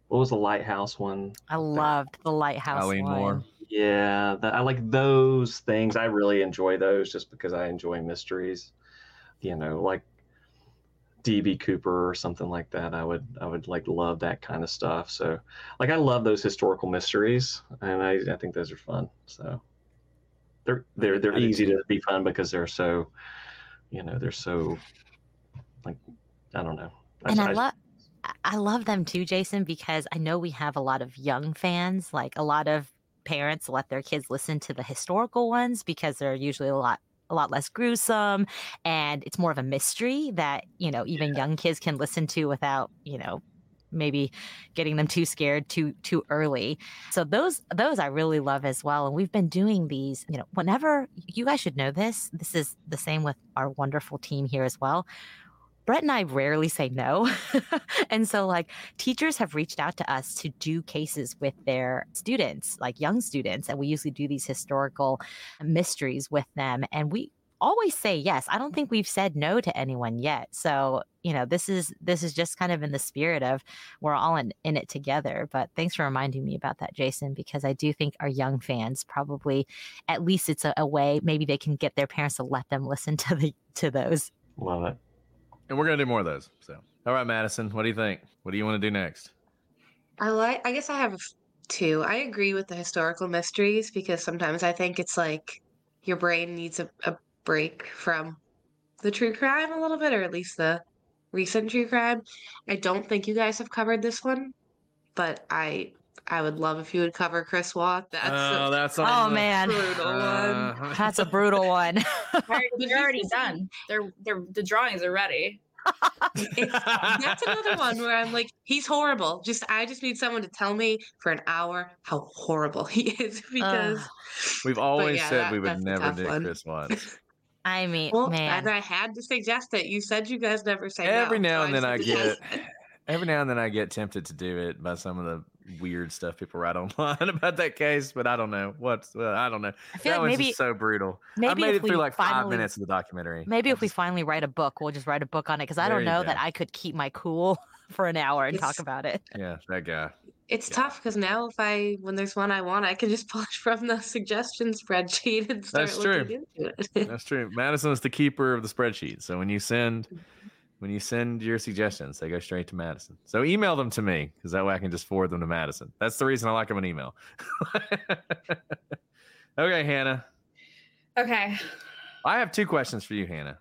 what was the lighthouse one? I loved the lighthouse Eilean one. Mor. Yeah, that, I like those things. I really enjoy those just because I enjoy mysteries. You know, like DB Cooper or something like that. I would I would like love that kind of stuff. So like I love those historical mysteries and I, I think those are fun. So they're they're they're I easy to be fun because they're so you know, they're so like I don't know. and I, I- love I love them too, Jason, because I know we have a lot of young fans. Like a lot of parents let their kids listen to the historical ones because they're usually a lot a lot less gruesome and it's more of a mystery that you know even young kids can listen to without you know maybe getting them too scared too too early. So those those i really love as well and we've been doing these you know whenever you guys should know this this is the same with our wonderful team here as well Brett and I rarely say no. [laughs] and so, like, teachers have reached out to us to do cases with their students, like young students. And we usually do these historical mysteries with them. And we always say yes. I don't think we've said no to anyone yet. So, you know, this is this is just kind of in the spirit of we're all in, in it together. But thanks for reminding me about that, Jason, because I do think our young fans probably at least it's a, a way maybe they can get their parents to let them listen to the to those. Love it. And we're gonna do more of those. So, all right, Madison, what do you think? What do you want to do next? I like. I guess I have two. I agree with the historical mysteries because sometimes I think it's like your brain needs a, a break from the true crime a little bit, or at least the recent true crime. I don't think you guys have covered this one, but I I would love if you would cover Chris Watt. That's Oh, a that's Oh the- man, brutal Uh, one. [laughs] that's a brutal one. [laughs] [laughs] They're, they're already done. They're they're the drawings are ready. It's, that's another one where I'm like, he's horrible. Just I just need someone to tell me for an hour how horrible he is because We've always yeah, said that- we would never tough do one. Chris Watts. I mean, well, man. and I had to suggest it. You said you guys never say no, Every now so and then I just get suggested. every now and then I get tempted to do it by some of the weird stuff people write [laughs] online about that case, but I don't know what's well, I don't know. I feel that like one's maybe- so brutal. I maybe made if it through we like five finally- minutes of the documentary. Maybe if we finally write a book, we'll just write a book on it because I don't know that I could keep my cool [laughs] for an hour and talk about it. Yeah, that guy. It's tough because now if I when there's one I want, I can just [laughs] pull it from the suggestion spreadsheet and start That's true. looking into it. That's true. Madison is the keeper of the spreadsheet. So when you send mm. When you send your suggestions, they go straight to Madison. So email them to me because that way I can just forward them to Madison. That's the reason I like them in email. [laughs] okay, Hannah. Okay. I have two questions for you, Hannah.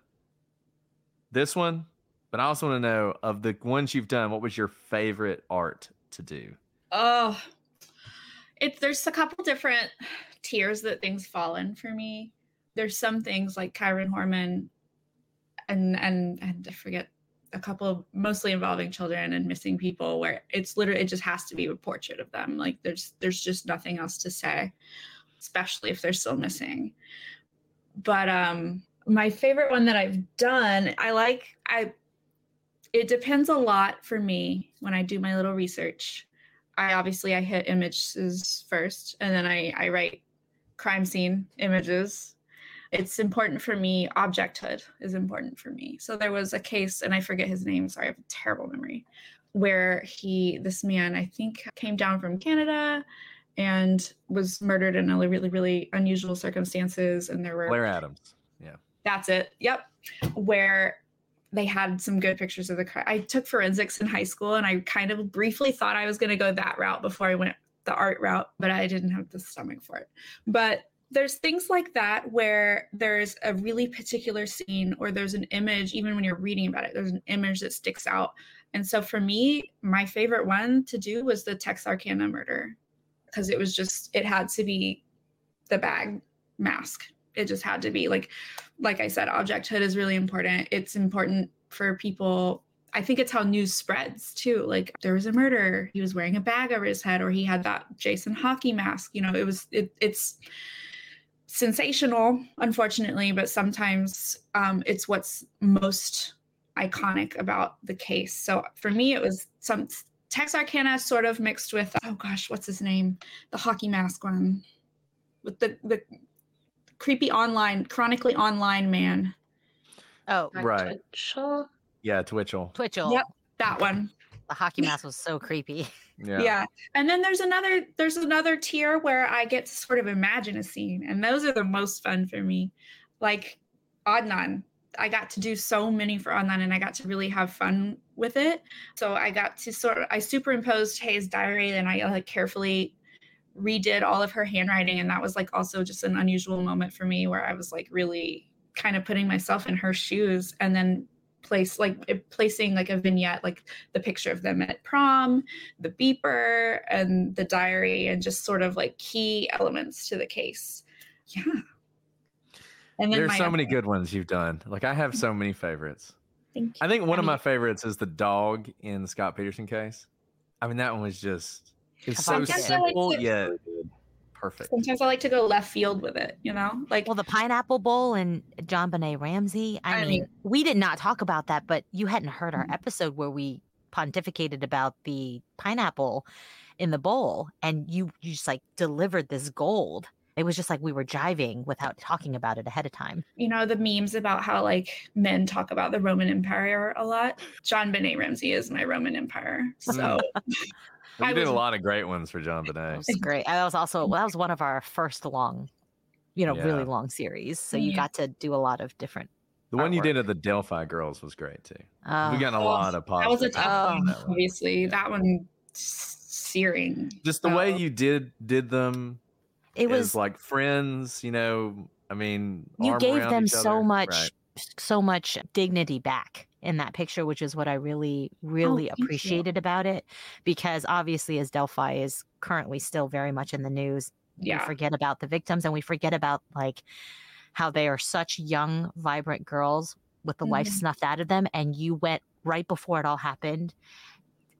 This one, but I also want to know of the ones you've done, what was your favorite art to do? Oh, it's there's a couple different tiers that things fall in for me. There's some things like Kyron Horman, and and and I forget a couple of mostly involving children and missing people where it's literally it just has to be a portrait of them. Like there's there's just nothing else to say, especially if they're still missing. But um, my favorite one that I've done, I like I. It depends a lot for me when I do my little research. I obviously I hit images first, and then I I write crime scene images. It's important for me. Objecthood is important for me. So there was a case, and I forget his name. Sorry, I have a terrible memory. Where he, this man, I think, came down from Canada and was murdered in a really, really unusual circumstances. And there were Blair Adams. Yeah. that's it. Yep. Where they had some good pictures of the crime. I took forensics in high school and I kind of briefly thought I was going to go that route before I went the art route, but I didn't have the stomach for it. But there's things like that where there's a really particular scene or there's an image even when you're reading about it there's an image that sticks out. And so for me my favorite one to do was the texarkana murder because it was just it had to be the bag mask. It just had to be like like i said objecthood is really important. It's important for people i think it's how news spreads too. Like there was a murder he was wearing a bag over his head or he had that jason hockey mask you know it was it, it's sensational unfortunately but sometimes um, it's what's most iconic about the case so for me it was some texarkana sort of mixed with oh gosh what's his name the hockey mask one with the the creepy online chronically online man Oh, Right. Twitchell? Yeah, Twitchell. Twitchell. Yep, that one. The hockey mask was so creepy. [laughs] Yeah. And then there's another there's another tier where I get to sort of imagine a scene and those are the most fun for me. Like Adnan. I got to do so many for Adnan and I got to really have fun with it. So I got to sort of I superimposed Hae's diary and I like carefully redid all of her handwriting and that was like also just an unusual moment for me where I was like really kind of putting myself in her shoes and then place like eh, placing like a vignette like the picture of them at prom the beeper and the diary and just sort of like key elements to the case yeah and then There's so many good ones you've done. Like I have so mm-hmm. many favorites. Thank I think one of my favorites is the dog in the Scott Peterson case. I mean, that one was just it's so Sometimes I like simple to- yet [laughs] perfect. sometimes i like to go left field with it you know like well the pineapple bowl and JonBenét ramsey i, I mean, mean- we did not talk about that but you hadn't heard our mm-hmm. episode where we pontificated about the pineapple in the bowl and you, you just like delivered this gold it was just like we were jiving without talking about it ahead of time you know the memes about how like men talk about the roman empire a lot JonBenét ramsey is my roman empire so mm. [laughs] You I did a lot of great ones for JonBenét. it was great that was also that was one of our first long you know really long series so you Yeah. got to do a lot of different The one you did at the Delphi Girls was great too. Oh. we got a Oh, lot of that was a tough oh. one on that one. obviously that one searing Just the way you did did them. It was- like friends. You know, I mean, you gave them so other. much Right. so much dignity back in that picture which is what i really really thank you. appreciated about it because obviously as delphi is currently still very much in the news Yeah. we forget about the victims and we forget about like how they are such young vibrant girls with the life Mhm. snuffed out of them and you went right before it all happened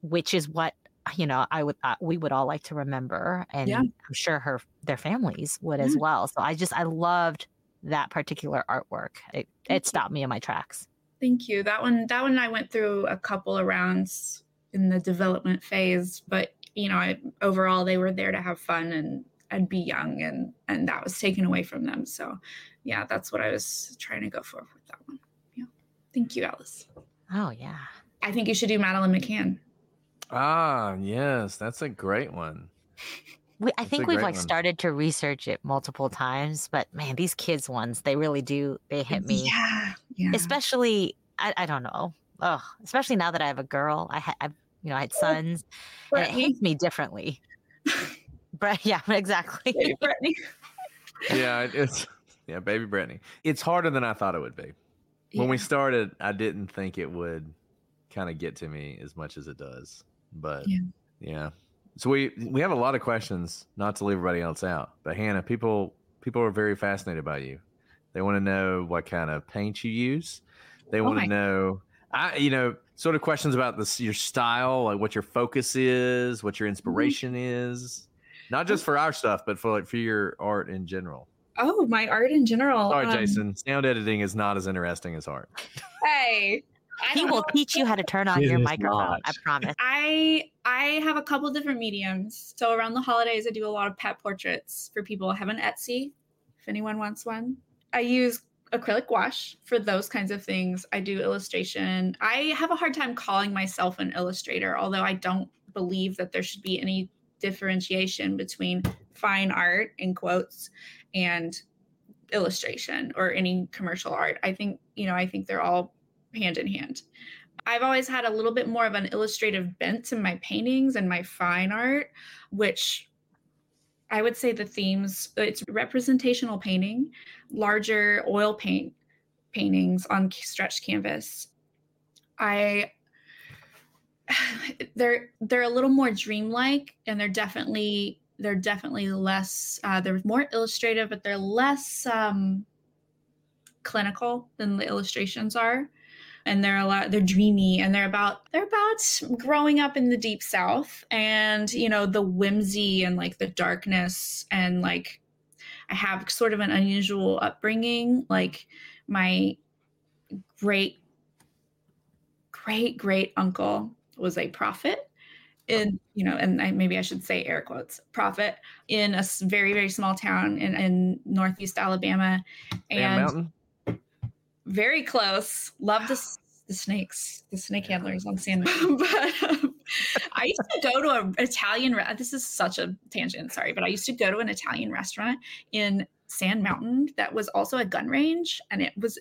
which is what you know i would uh, we would all like to remember and Yeah. i'm sure her their families would as well so i just i loved that particular artwork it, it stopped me in my tracks Thank you. That one that one I went through a couple of rounds in the development phase, but you know, I, overall they were there to have fun and and be young and and that was taken away from them. So, yeah, that's what I was trying to go for with that one. Yeah. Thank you, Alice. oh yeah I think you should do Madeleine McCann. Ah, yes, that's a great one. we, i That's think we've like one. started to research it multiple times but man these kids ones they really do they hit me Yeah. Yeah. especially I, I don't know oh especially now that i have a girl i had I've, you know i had sons and it hits me differently [laughs] Brett, [laughs] yeah [laughs] exactly Hey, Brittany. Yeah, it- it's yeah, baby Brittany. It's harder than I thought it would be. When we started, I didn't think it would kind of get to me as much as it does. But Yeah. yeah. So we we have a lot of questions, not to leave everybody else out. But Hannah, people people are very fascinated by you. They want to know what kind of paint you use. They Oh want my- to know I you know, sort of questions about this your style, like what your focus is, what your Mm-hmm. inspiration is. Not just for our stuff, but for like for your art in general. Oh, my art in general. Sorry, um, Jason. Sound editing is not as interesting as art. Hey. I he will know. teach you how to turn on It your microphone not. i promise I I have a couple different mediums. So around the holidays, I do a lot of pet portraits for people. I have an Etsy, if anyone wants one. I use acrylic gouache for those kinds of things. I do illustration. I have a hard time calling myself an illustrator, although I don't believe that there should be any differentiation between fine art in quotes and illustration or any commercial art. I think, you know, I think they're all hand in hand. I've always had a little bit more of an illustrative bent to my paintings and my fine art, which I would say the themes it's representational painting, larger oil paint paintings on stretched canvas. I [sighs] they're they're a little more dreamlike and they're definitely they're definitely less uh, they're more illustrative but they're less um, clinical than the illustrations are and they're a lot they're dreamy and they're about they're about growing up in the deep south and you know the whimsy and like the darkness and like i have sort of an unusual upbringing like my great great great uncle was a prophet in you know and I, maybe i should say air quotes prophet in a very very small town in, in northeast alabama and Mountain? Very close. Love the, the snakes the snake handlers on [laughs] sand mountain. but um, i used to go to an italian re- this is such a tangent sorry but i used to go to an italian restaurant in sand mountain that was also a gun range and it was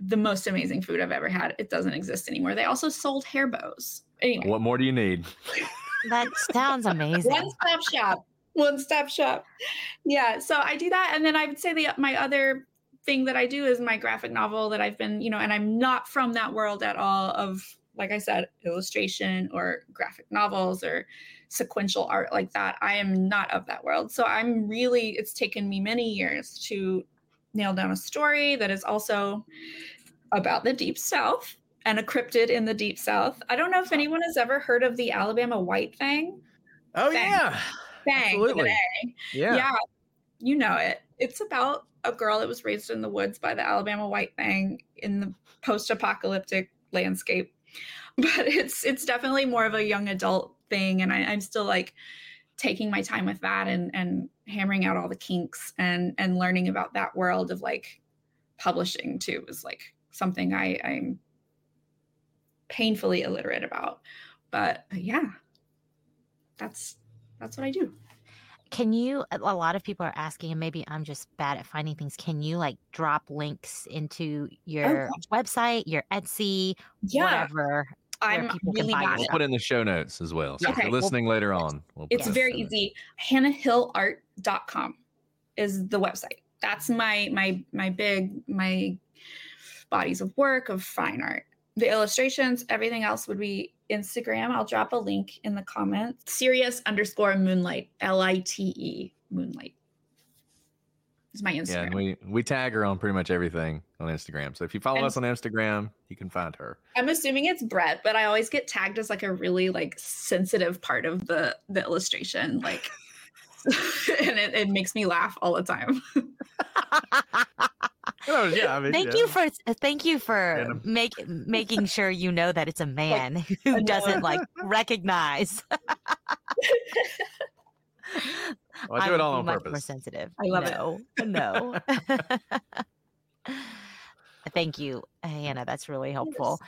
the most amazing food i've ever had. It doesn't exist anymore. They also sold hair bows. Anyway. What more do you need? That sounds amazing. one stop shop. One stop shop. Yeah so i do that and then i would say the my other thing that i do is my graphic novel that i've been you know and i'm not from that world at all of like i said illustration or graphic novels or sequential art like that i am not of that world so i'm really it's taken me many years to nail down a story that is also about the deep south and a cryptid in the deep south i don't know if anyone has ever heard of the alabama white thang Oh Thang. yeah. An Absolutely. Yeah. Yeah. You know it. It's about a girl that was raised in the woods by the Alabama White Thang in the post-apocalyptic landscape. [laughs] But it's it's definitely more of a young adult thing. And I, I'm still like taking my time with that and and hammering out all the kinks and and learning about that world of like publishing too is like something I, I'm painfully illiterate about. But uh, yeah, that's that's what I do. Can you? A a lot of people are asking, and maybe I'm just bad at finding things. Can you like drop links into oh, your website, your Etsy, Yeah. whatever? I'm really find bad We'll put in the show notes as well. So if Okay, you're well, listening later on, we'll It's very the show easy. hannahhillart.com is the website. That's my my my big my bodies of work of fine art. The illustrations, everything else would be Instagram. I'll drop a link in the comments. Serious underscore moonlite, L I T E moonlite is my Yeah, Instagram. and we we tag her on pretty much everything on Instagram. So if you follow And- us on Instagram, you can find her. I'm assuming it's Brett, but I always get tagged as like a really like sensitive part of the the illustration, like, [laughs] and it, it makes me laugh all the time. [laughs] [laughs] Oh yeah, I mean, Thank yeah. you for uh, thank you for make making sure you know that it's a man [laughs] who doesn't like [laughs] recognize. Well, I do it would all be on much purpose. More sensitive. I love it. no, No. Thank you, Hannah. That's really helpful.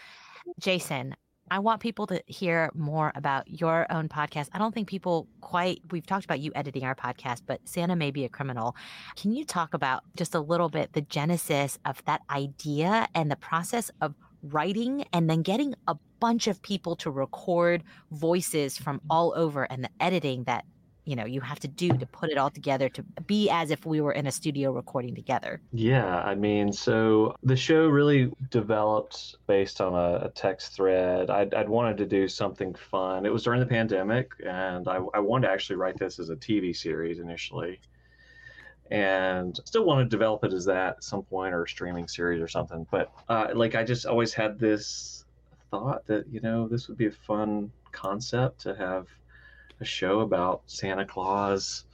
Jason, I want people to hear more about your own podcast. I don't think people quite, we've talked about you editing our podcast, but Santa may be a criminal. Can you talk about just a little bit the genesis of that idea and the process of writing and then getting a bunch of people to record voices from mm-hmm. all over and the editing that you know you have to do to put it all together to be as if we were in a studio recording together Yeah, I mean, so the show really developed based on a, a text thread. I'd, I'd wanted to do something fun. It was during the pandemic, and I, I wanted to actually write this as a TV series initially. And still want to develop it as that at some point or a streaming series or something. But uh, like, I just always had this thought that, you know, this would be a fun concept to have a show about Santa Claus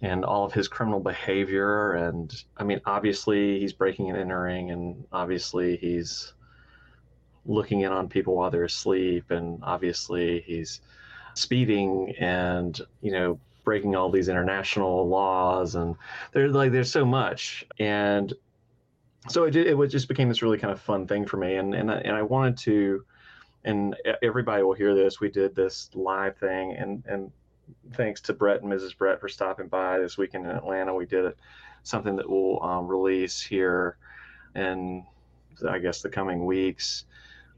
and all of his criminal behavior. And I mean, obviously, he's breaking and entering, and obviously, he's looking in on people while they're asleep, and obviously, he's speeding and, you know, breaking all these international laws. And there's like, there's so much. And so it, it just became this really kind of fun thing for me. And, and, I, and I wanted to, and everybody will hear this. We did this live thing, and and thanks to Brett and Mrs. Brett for stopping by this weekend in Atlanta. We did something that we'll um, release here, in I guess the coming weeks.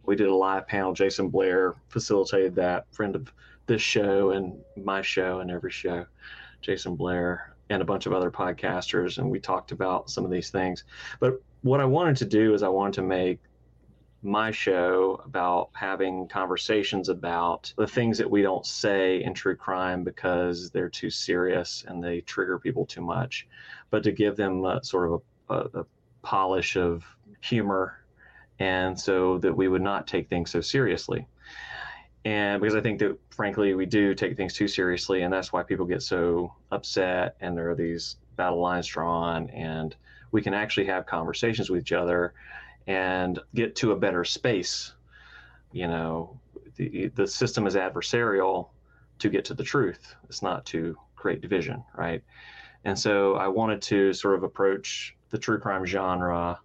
We did a live panel. Jason Blair facilitated that, friend of this show and my show and every show, Jason Blair, and a bunch of other podcasters, and we talked about some of these things. But what I wanted to do is I wanted to make my show about having conversations about the things that we don't say in true crime because they're too serious and they trigger people too much, but to give them a, sort of a, a, a polish of humor and so that we would not take things so seriously. And because I think that, frankly, we do take things too seriously, and that's why people get so upset, and there are these battle lines drawn, and we can actually have conversations with each other and get to a better space. You know, the, the system is adversarial to get to the truth, it's not to create division, right? And so I wanted to sort of approach the true crime genre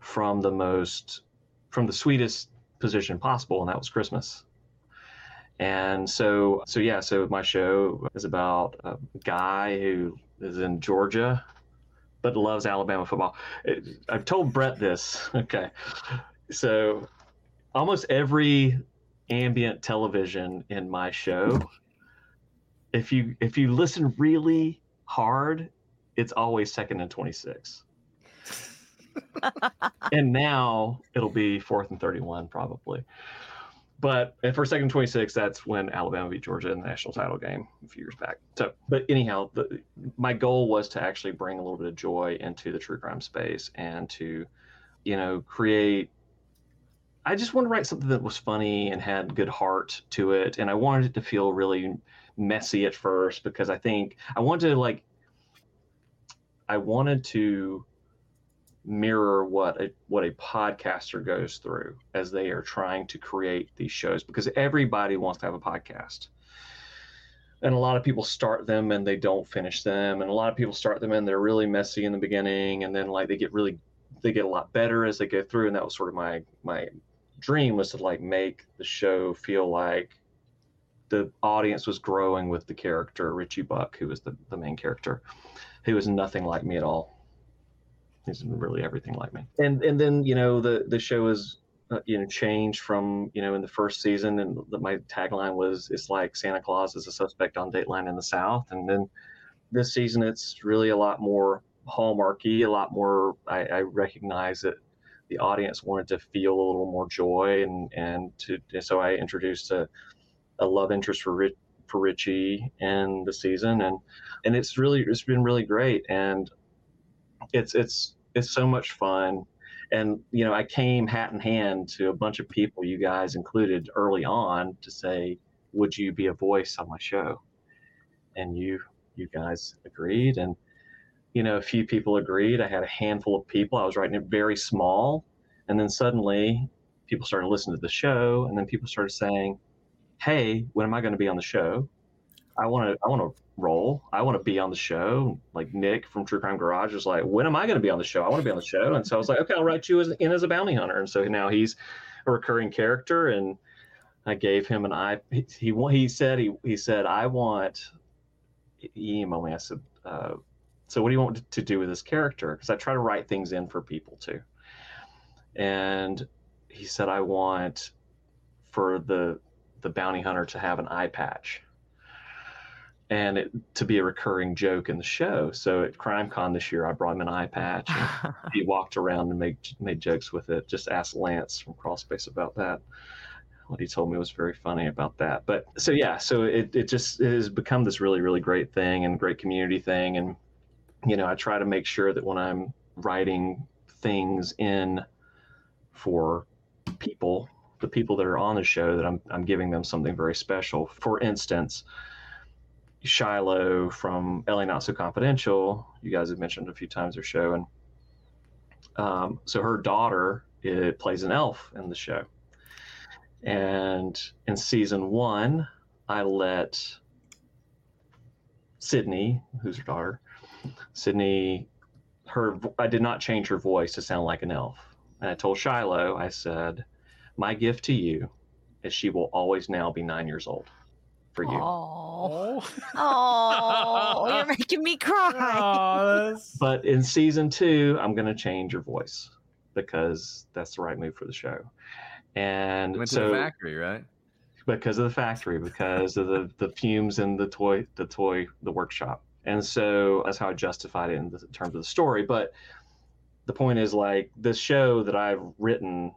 from the most, from the sweetest position possible, and that was Christmas. And so, so yeah, so my show is about a guy who is in Georgia but loves Alabama football. It, I've told Brett this. [laughs] Okay. So almost every ambient television in my show, if you if you listen really hard, it's always second and 26. [laughs] and now it'll be fourth and 31 probably. But for second 26, that's when Alabama beat Georgia in the national title game a few years back. So, but anyhow, the, my goal was to actually bring a little bit of joy into the true crime space and to, you know, create. I just wanted to write something that was funny and had good heart to it, and I wanted it to feel really messy at first because I think I wanted to like. I wanted to mirror what a what a podcaster goes through as they are trying to create these shows because everybody wants to have a podcast. And a lot of people start them and they don't finish them. And a lot of people start them and they're really messy in the beginning. And then like they get really they get a lot better as they go through. And that was sort of my my dream was to like make the show feel like the audience was growing with the character richie buck who was the, the main character. Who was nothing like me at all he's really everything like me. And and then you know the the show is uh, you know changed from you know in the first season and the, my tagline was it's like Santa Claus is a suspect on Dateline in the South, and then this season it's really a lot more hallmarky, a lot more. I, I recognize that the audience wanted to feel a little more joy, and and to so I introduced a a love interest for Rich, for Richie in the season, and and it's really it's been really great, and it's it's it's so much fun. And you know i came hat in hand to a bunch of people you guys included early on to say would you be a voice on my show? And you you guys agreed. And you know a few people agreed. I had a handful of people. I was writing it very small. And then suddenly people started listening to the show. And then people started saying hey when am i going to be on the show i want to i want to role. I want to be on the show. Like Nick from True Crime Garage was like, when am I going to be on the show? I want to be on the show. And so I was like, okay, I'll write you as, in as a bounty hunter. And so now he's a recurring character. And I gave him an I. He he, he said he he said I want. He emailed me. I said, uh, so what do you want to do with this character? Because I try to write things in for people too. And he said, I want for the the bounty hunter to have an eye patch and it, to be a recurring joke in the show. So at CrimeCon this year, I brought him an eye patch. And [laughs] he walked around and made made jokes with it. Just asked Lance from Crawlspace about that. What he told me was very funny about that. But so yeah, so it it just it has become this really really great thing and great community thing. And you know, I try to make sure that when I'm writing things in for people, the people that are on the show, that I'm I'm giving them something very special. For instance Shiloh from LA Not So Confidential. You guys have mentioned a few times their show, and um, so her daughter it plays an elf in the show. And in season one, I let Sydney, who's her daughter, Sydney, her I did not change her voice to sound like an elf. And I told Shiloh, I said, my gift to you is she will always now be nine years old for you. Oh, oh, you're [laughs] making me cry. [laughs] But in season two, I'm going to change your voice because that's the right move for the show. And Went to the factory, right? because of the factory, because of the, the fumes in the toy, the toy, the workshop. And so that's how I justified it in, the, in terms of the story. But the point is like this show that I've written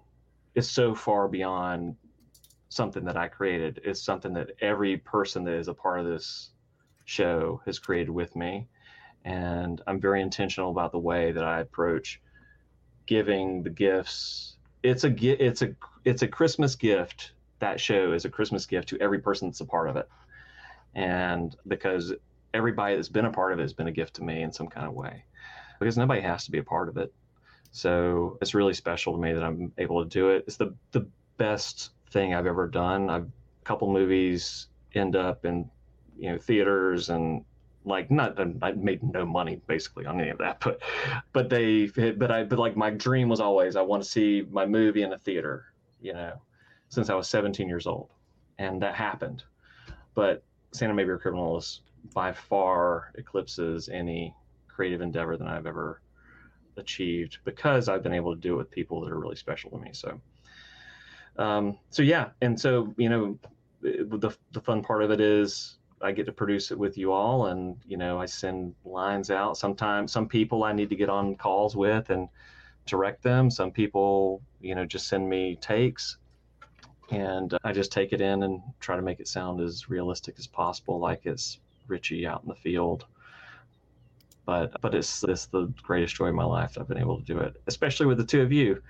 is so far beyond something that I created. It's something that every person that is a part of this show has created with me. And I'm very intentional about the way that I approach giving the gifts. It's a it's a it's a Christmas gift. That show is a Christmas gift to every person that's a part of it. And because everybody that's been a part of it has been a gift to me in some kind of way. Because nobody has to be a part of it. So it's really special to me that I'm able to do it. It's the the best thing I've ever done. I've a couple movies end up in you know theaters and like not I made no money basically on any of that, [laughs] but but they but I but like my dream was always I want to see my movie in a theater, you know, since I was 17 years old, and that happened. But Santa Maybe a Criminal is by far eclipses any creative endeavor that I've ever achieved because I've been able to do it with people that are really special to me. So, um, so yeah, and so you know, the the fun part of it is I get to produce it with you all, and you know, I send lines out. Sometimes some people I need to get on calls with and direct them. Some people, you know, just send me takes, and I just take it in and try to make it sound as realistic as possible, like it's Richie out in the field. But but it's it's the greatest joy of my life. I've been able to do it, especially with the two of you.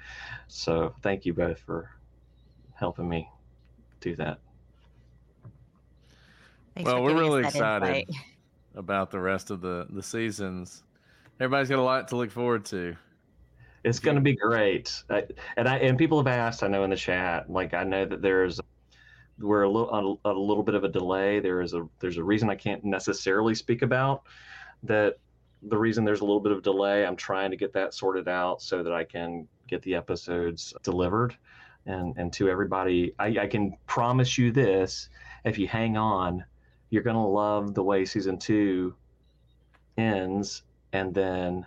So thank you both for helping me do that. Thanks well, we're really excited insight. about the rest of the the seasons. Everybody's got a lot to look forward to. It's going to be great. I, and I and people have asked. I know in the chat. Like I know that there's we're a little a, a little bit of a delay. There is a there's a reason I can't necessarily speak about that. The reason there's a little bit of delay, I'm trying to get that sorted out so that I can get the episodes delivered and and to everybody. I, I can promise you this: if you hang on, you're going to love the way season two ends, and then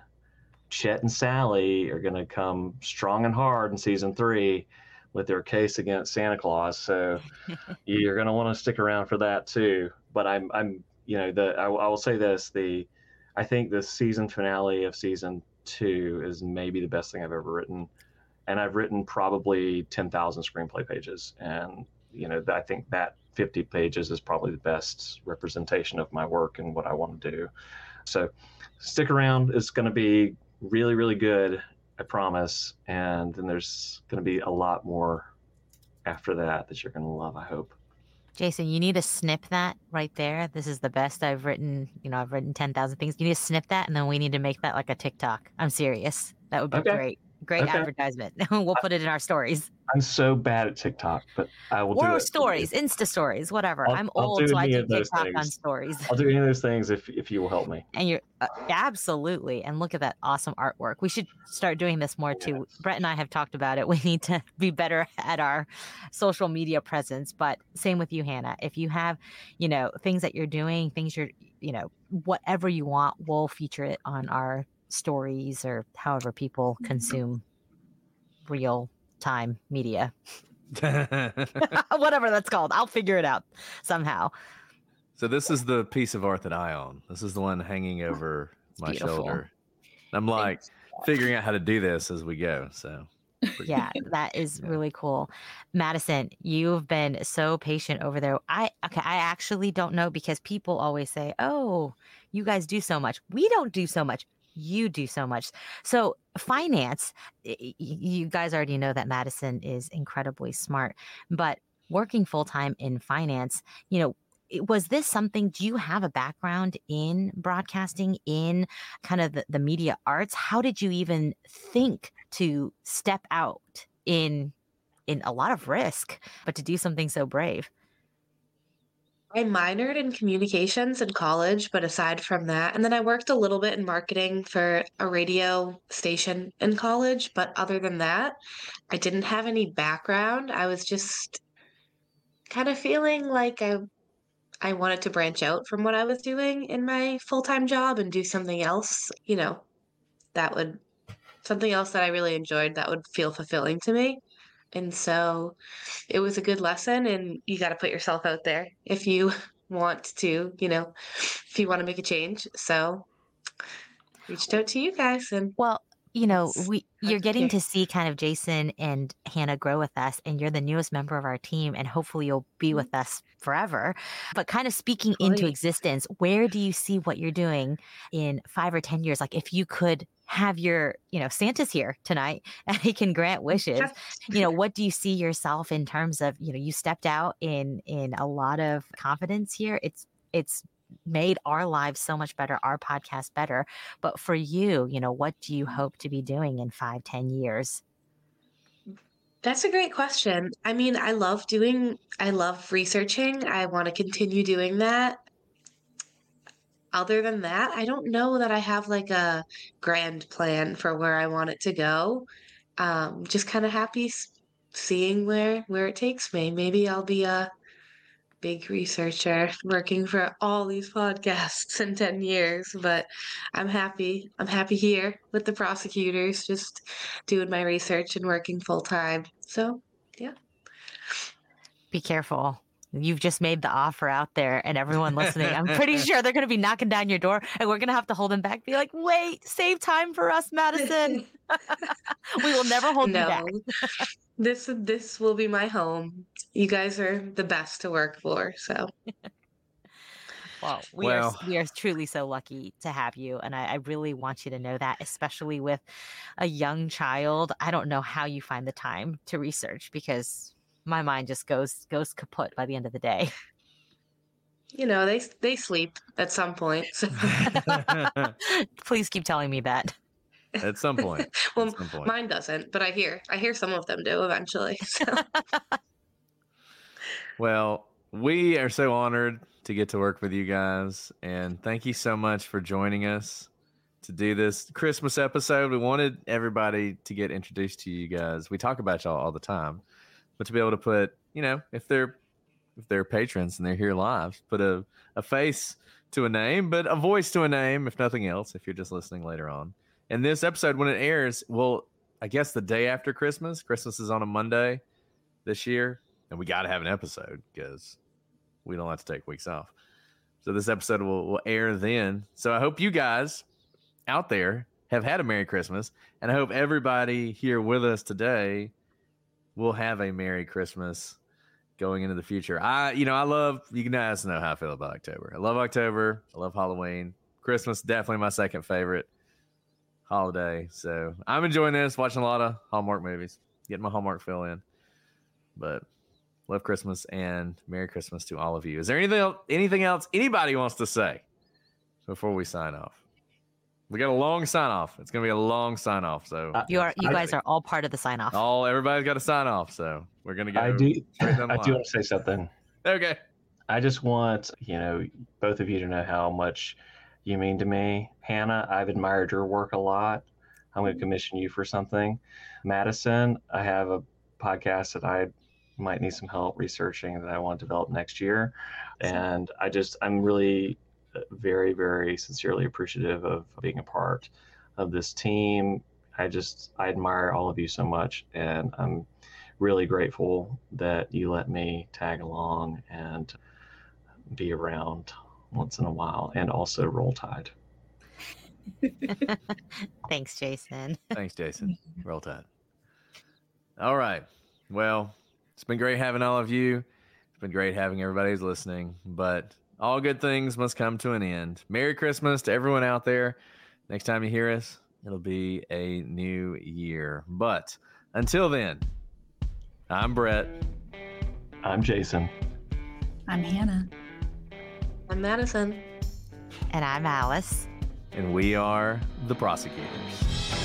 Chet and Sally are going to come strong and hard in season three with their case against Santa Claus. So [laughs] you're going to want to stick around for that too. But I'm, I'm, you know, the I, I will say this: the I think the season finale of season two is maybe the best thing I've ever written, and I've written probably ten thousand screenplay pages, and you know, I think that 50 pages is probably the best representation of my work and what I want to do. So stick around. It's going to be really, really good. I promise. And then there's going to be a lot more after that that you're going to love, I hope. Jason, you need to snip that right there. This is the best I've written. You know, I've written 10,000 things. You need to snip that, and then we need to make that like a TikTok. I'm serious. That would be Okay. great. Great Okay. advertisement. [laughs] we'll put it in our stories. I'm so bad at TikTok, but I will do Or it. stories, Insta stories, whatever. I'll- I'm old, so I do TikTok on stories. I'll do any of those things if, if you will help me. And you're uh, absolutely. And look at that awesome artwork. We should start doing this more too. Brett and I have talked about it. [laughs] We need to be better at our social media presence. But same with you, Hannah. If you have, you know, things that you're doing, things you're, you know, whatever you want, we'll feature it on our stories or however people mm-hmm. consume real time media. [laughs] [laughs] whatever that's called. I'll figure it out somehow. So this is the piece of art that I own. This is the one hanging ah, over my beautiful. shoulder. I'm like figuring out how to do this as we go. So yeah, that is [laughs] really cool. Madison, you've been so patient over there. I okay, I actually don't know because people always say, "Oh, you guys do so much." We don't do so much. You do so much. So, finance, you guys already know that Madison is incredibly smart, but working full time in finance, you know, was this something do you have a background in broadcasting in kind of the, the media arts how did you even think to step out in in a lot of risk but to do something so brave I minored in communications in college, but aside from that, and then I worked a little bit in marketing for a radio station in college, but other than that, I didn't have any background. I was just kind of feeling like I I wanted to branch out from what I was doing in my full-time job and do something else, you know, that would something else that I really enjoyed that would feel fulfilling to me. And so it was a good lesson, and you got to put yourself out there if you [laughs] want to, you know, if you want to make a change. So reached out to you guys and well you know we you're getting to see kind of jason and hannah grow with us and you're the newest member of our team and hopefully you'll be with mm-hmm. us forever. But kind of speaking into existence where do you see what you're doing in five or ten years? Like if you could have your you know santa's here tonight [laughs] and he can grant mm, wishes you know what do you see yourself in terms of you know you stepped out in in a lot of confidence here it's it's made our lives so much better our podcast better but for you you know what do you mm-hmm. hope to be doing in five ten years mm, That's a great question. I mean, I love doing, I love researching. I want to continue doing that. Other than that, I don't know that I have like a grand plan for where I want it to go. Um, just kind of happy seeing where where it takes me. Maybe I'll be a big researcher working for all these podcasts [laughs] in 10 years, but I'm happy. I'm happy here with the prosecutors, just doing my research and working full time. So, yeah. be careful you've just made the offer out there and everyone listening i'm pretty [laughs] sure they're going to be knocking down your door and we're going to have to hold them back be like wait save time for us madison [laughs] [laughs] we will never hold you back No. This this will be my home. You guys are the best to work for, so Well, we are Well- s- we are truly so lucky to have you, and I, I really want you to know that, especially with a young child. I don't know how you find the time to research because my mind just goes goes kaput by the end of the day. [laughs] you know, they they sleep at some point. So [laughs] Please keep telling me that. At some point. [laughs] well, some point. mine doesn't, but I hear I hear some of them do eventually. So Well, we are so honored to get to work with you guys, and thank you so much for joining us to do this Christmas episode. We wanted everybody to get introduced to you guys. We talk about y'all all the time, but to be able to put, you know, if they're if they're patrons and they're here live, put a, a face to a name, but a voice to a name, if nothing else, if you're just listening later on. And this episode, when it airs, well, I guess the day after Christmas. Christmas is on a Monday this year, and we got to have an episode because we don't like to take weeks off. So this episode will, will air then. So I hope you guys out there have had a Merry Christmas, and I hope everybody here with us today will have a Merry Christmas going into the future. I, you know, I love you Can guys know how I feel about October. I love October. I love Halloween. Christmas definitely my second favorite holiday. So I'm enjoying this, watching a lot of Hallmark movies, getting my Hallmark fill in. But love Christmas and Merry Christmas to all of you. Is there anything else, anything else anybody wants to say before we sign off? We got a long sign off. It's gonna be a long sign off. So Uh, You are you guys are all part of the sign off. all everybody's got a sign off. So we're gonna go. I do. straight down the [laughs] I do want to say something. Okay. I just want you know both of you to know how much you mean to me, Hannah. I've admired your work a lot. I'm going to commission you for something. Madison, I have a podcast that I might need some help researching that I want to develop next year, and I just I'm really very very sincerely appreciative of being a part of this team. I just I admire all of you so much, and I'm really grateful that you let me tag along and be around once in a while and also roll tide. [laughs] Thanks, Jason. Thanks, Jason. Roll Tide. All right. Well, it's been great having all of you. It's been great having everybody who's listening, but all good things must come to an end. Merry Christmas to everyone out there. Next time you hear us, it'll be a new year. But until then, I'm Brett. I'm Jason. I'm Hannah. I'm Madison. And I'm Alice. And we are the prosecutors.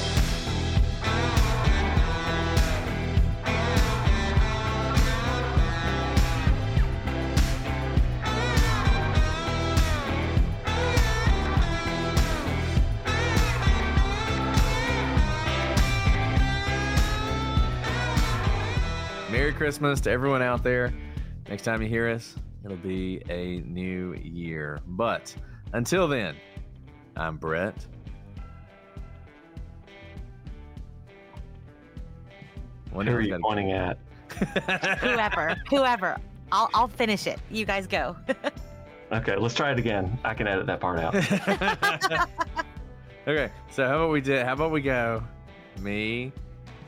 Christmas to everyone out there. Next time you hear us, it'll be a new year. But until then, I'm Brett. Wonder Who are you got a- pointing at? whoever, [laughs] whoever. I'll I'll finish it. You guys go. [laughs] Okay, let's try it again. I can edit that part out. [laughs] Okay, so how about we did? How about we go? Me,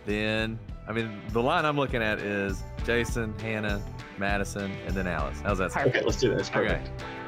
then I mean the line I'm looking at is Jason, Hannah, Madison, and then Alice. How's that? sound? okay, let's do this. Okay. Perfect. Maybe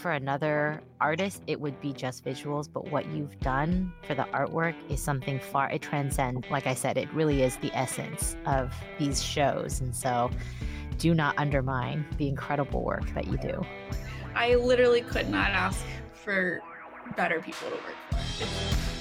for another artist, it would be just visuals, but what you've done for the artwork is something far, it transcends. Like I said, it really is the essence of these shows. And so do not undermine the incredible work that you do. I literally could not ask for better people to work for.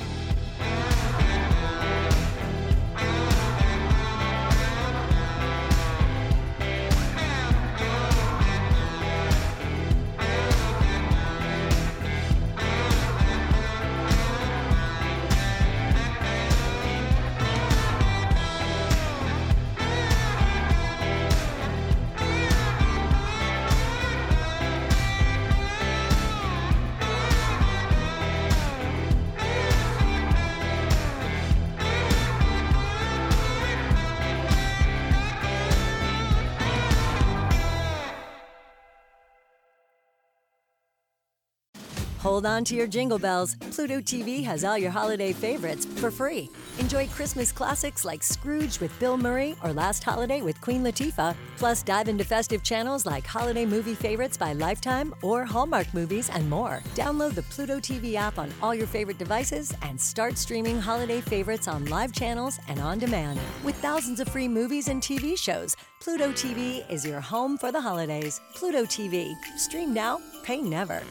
Hold on to your jingle bells. Pluto TV has all your holiday favorites for free. Enjoy Christmas classics like Scrooge with Bill Murray or Last Holiday with Queen Latifah. Plus, dive into festive channels like Holiday Movie Favorites by Lifetime or Hallmark Movies and more. Download the Pluto TV app on all your favorite devices and start streaming holiday favorites on live channels and on demand. With thousands of free movies and TV shows, Pluto TV is your home for the holidays. Pluto TV. Stream now, pay never.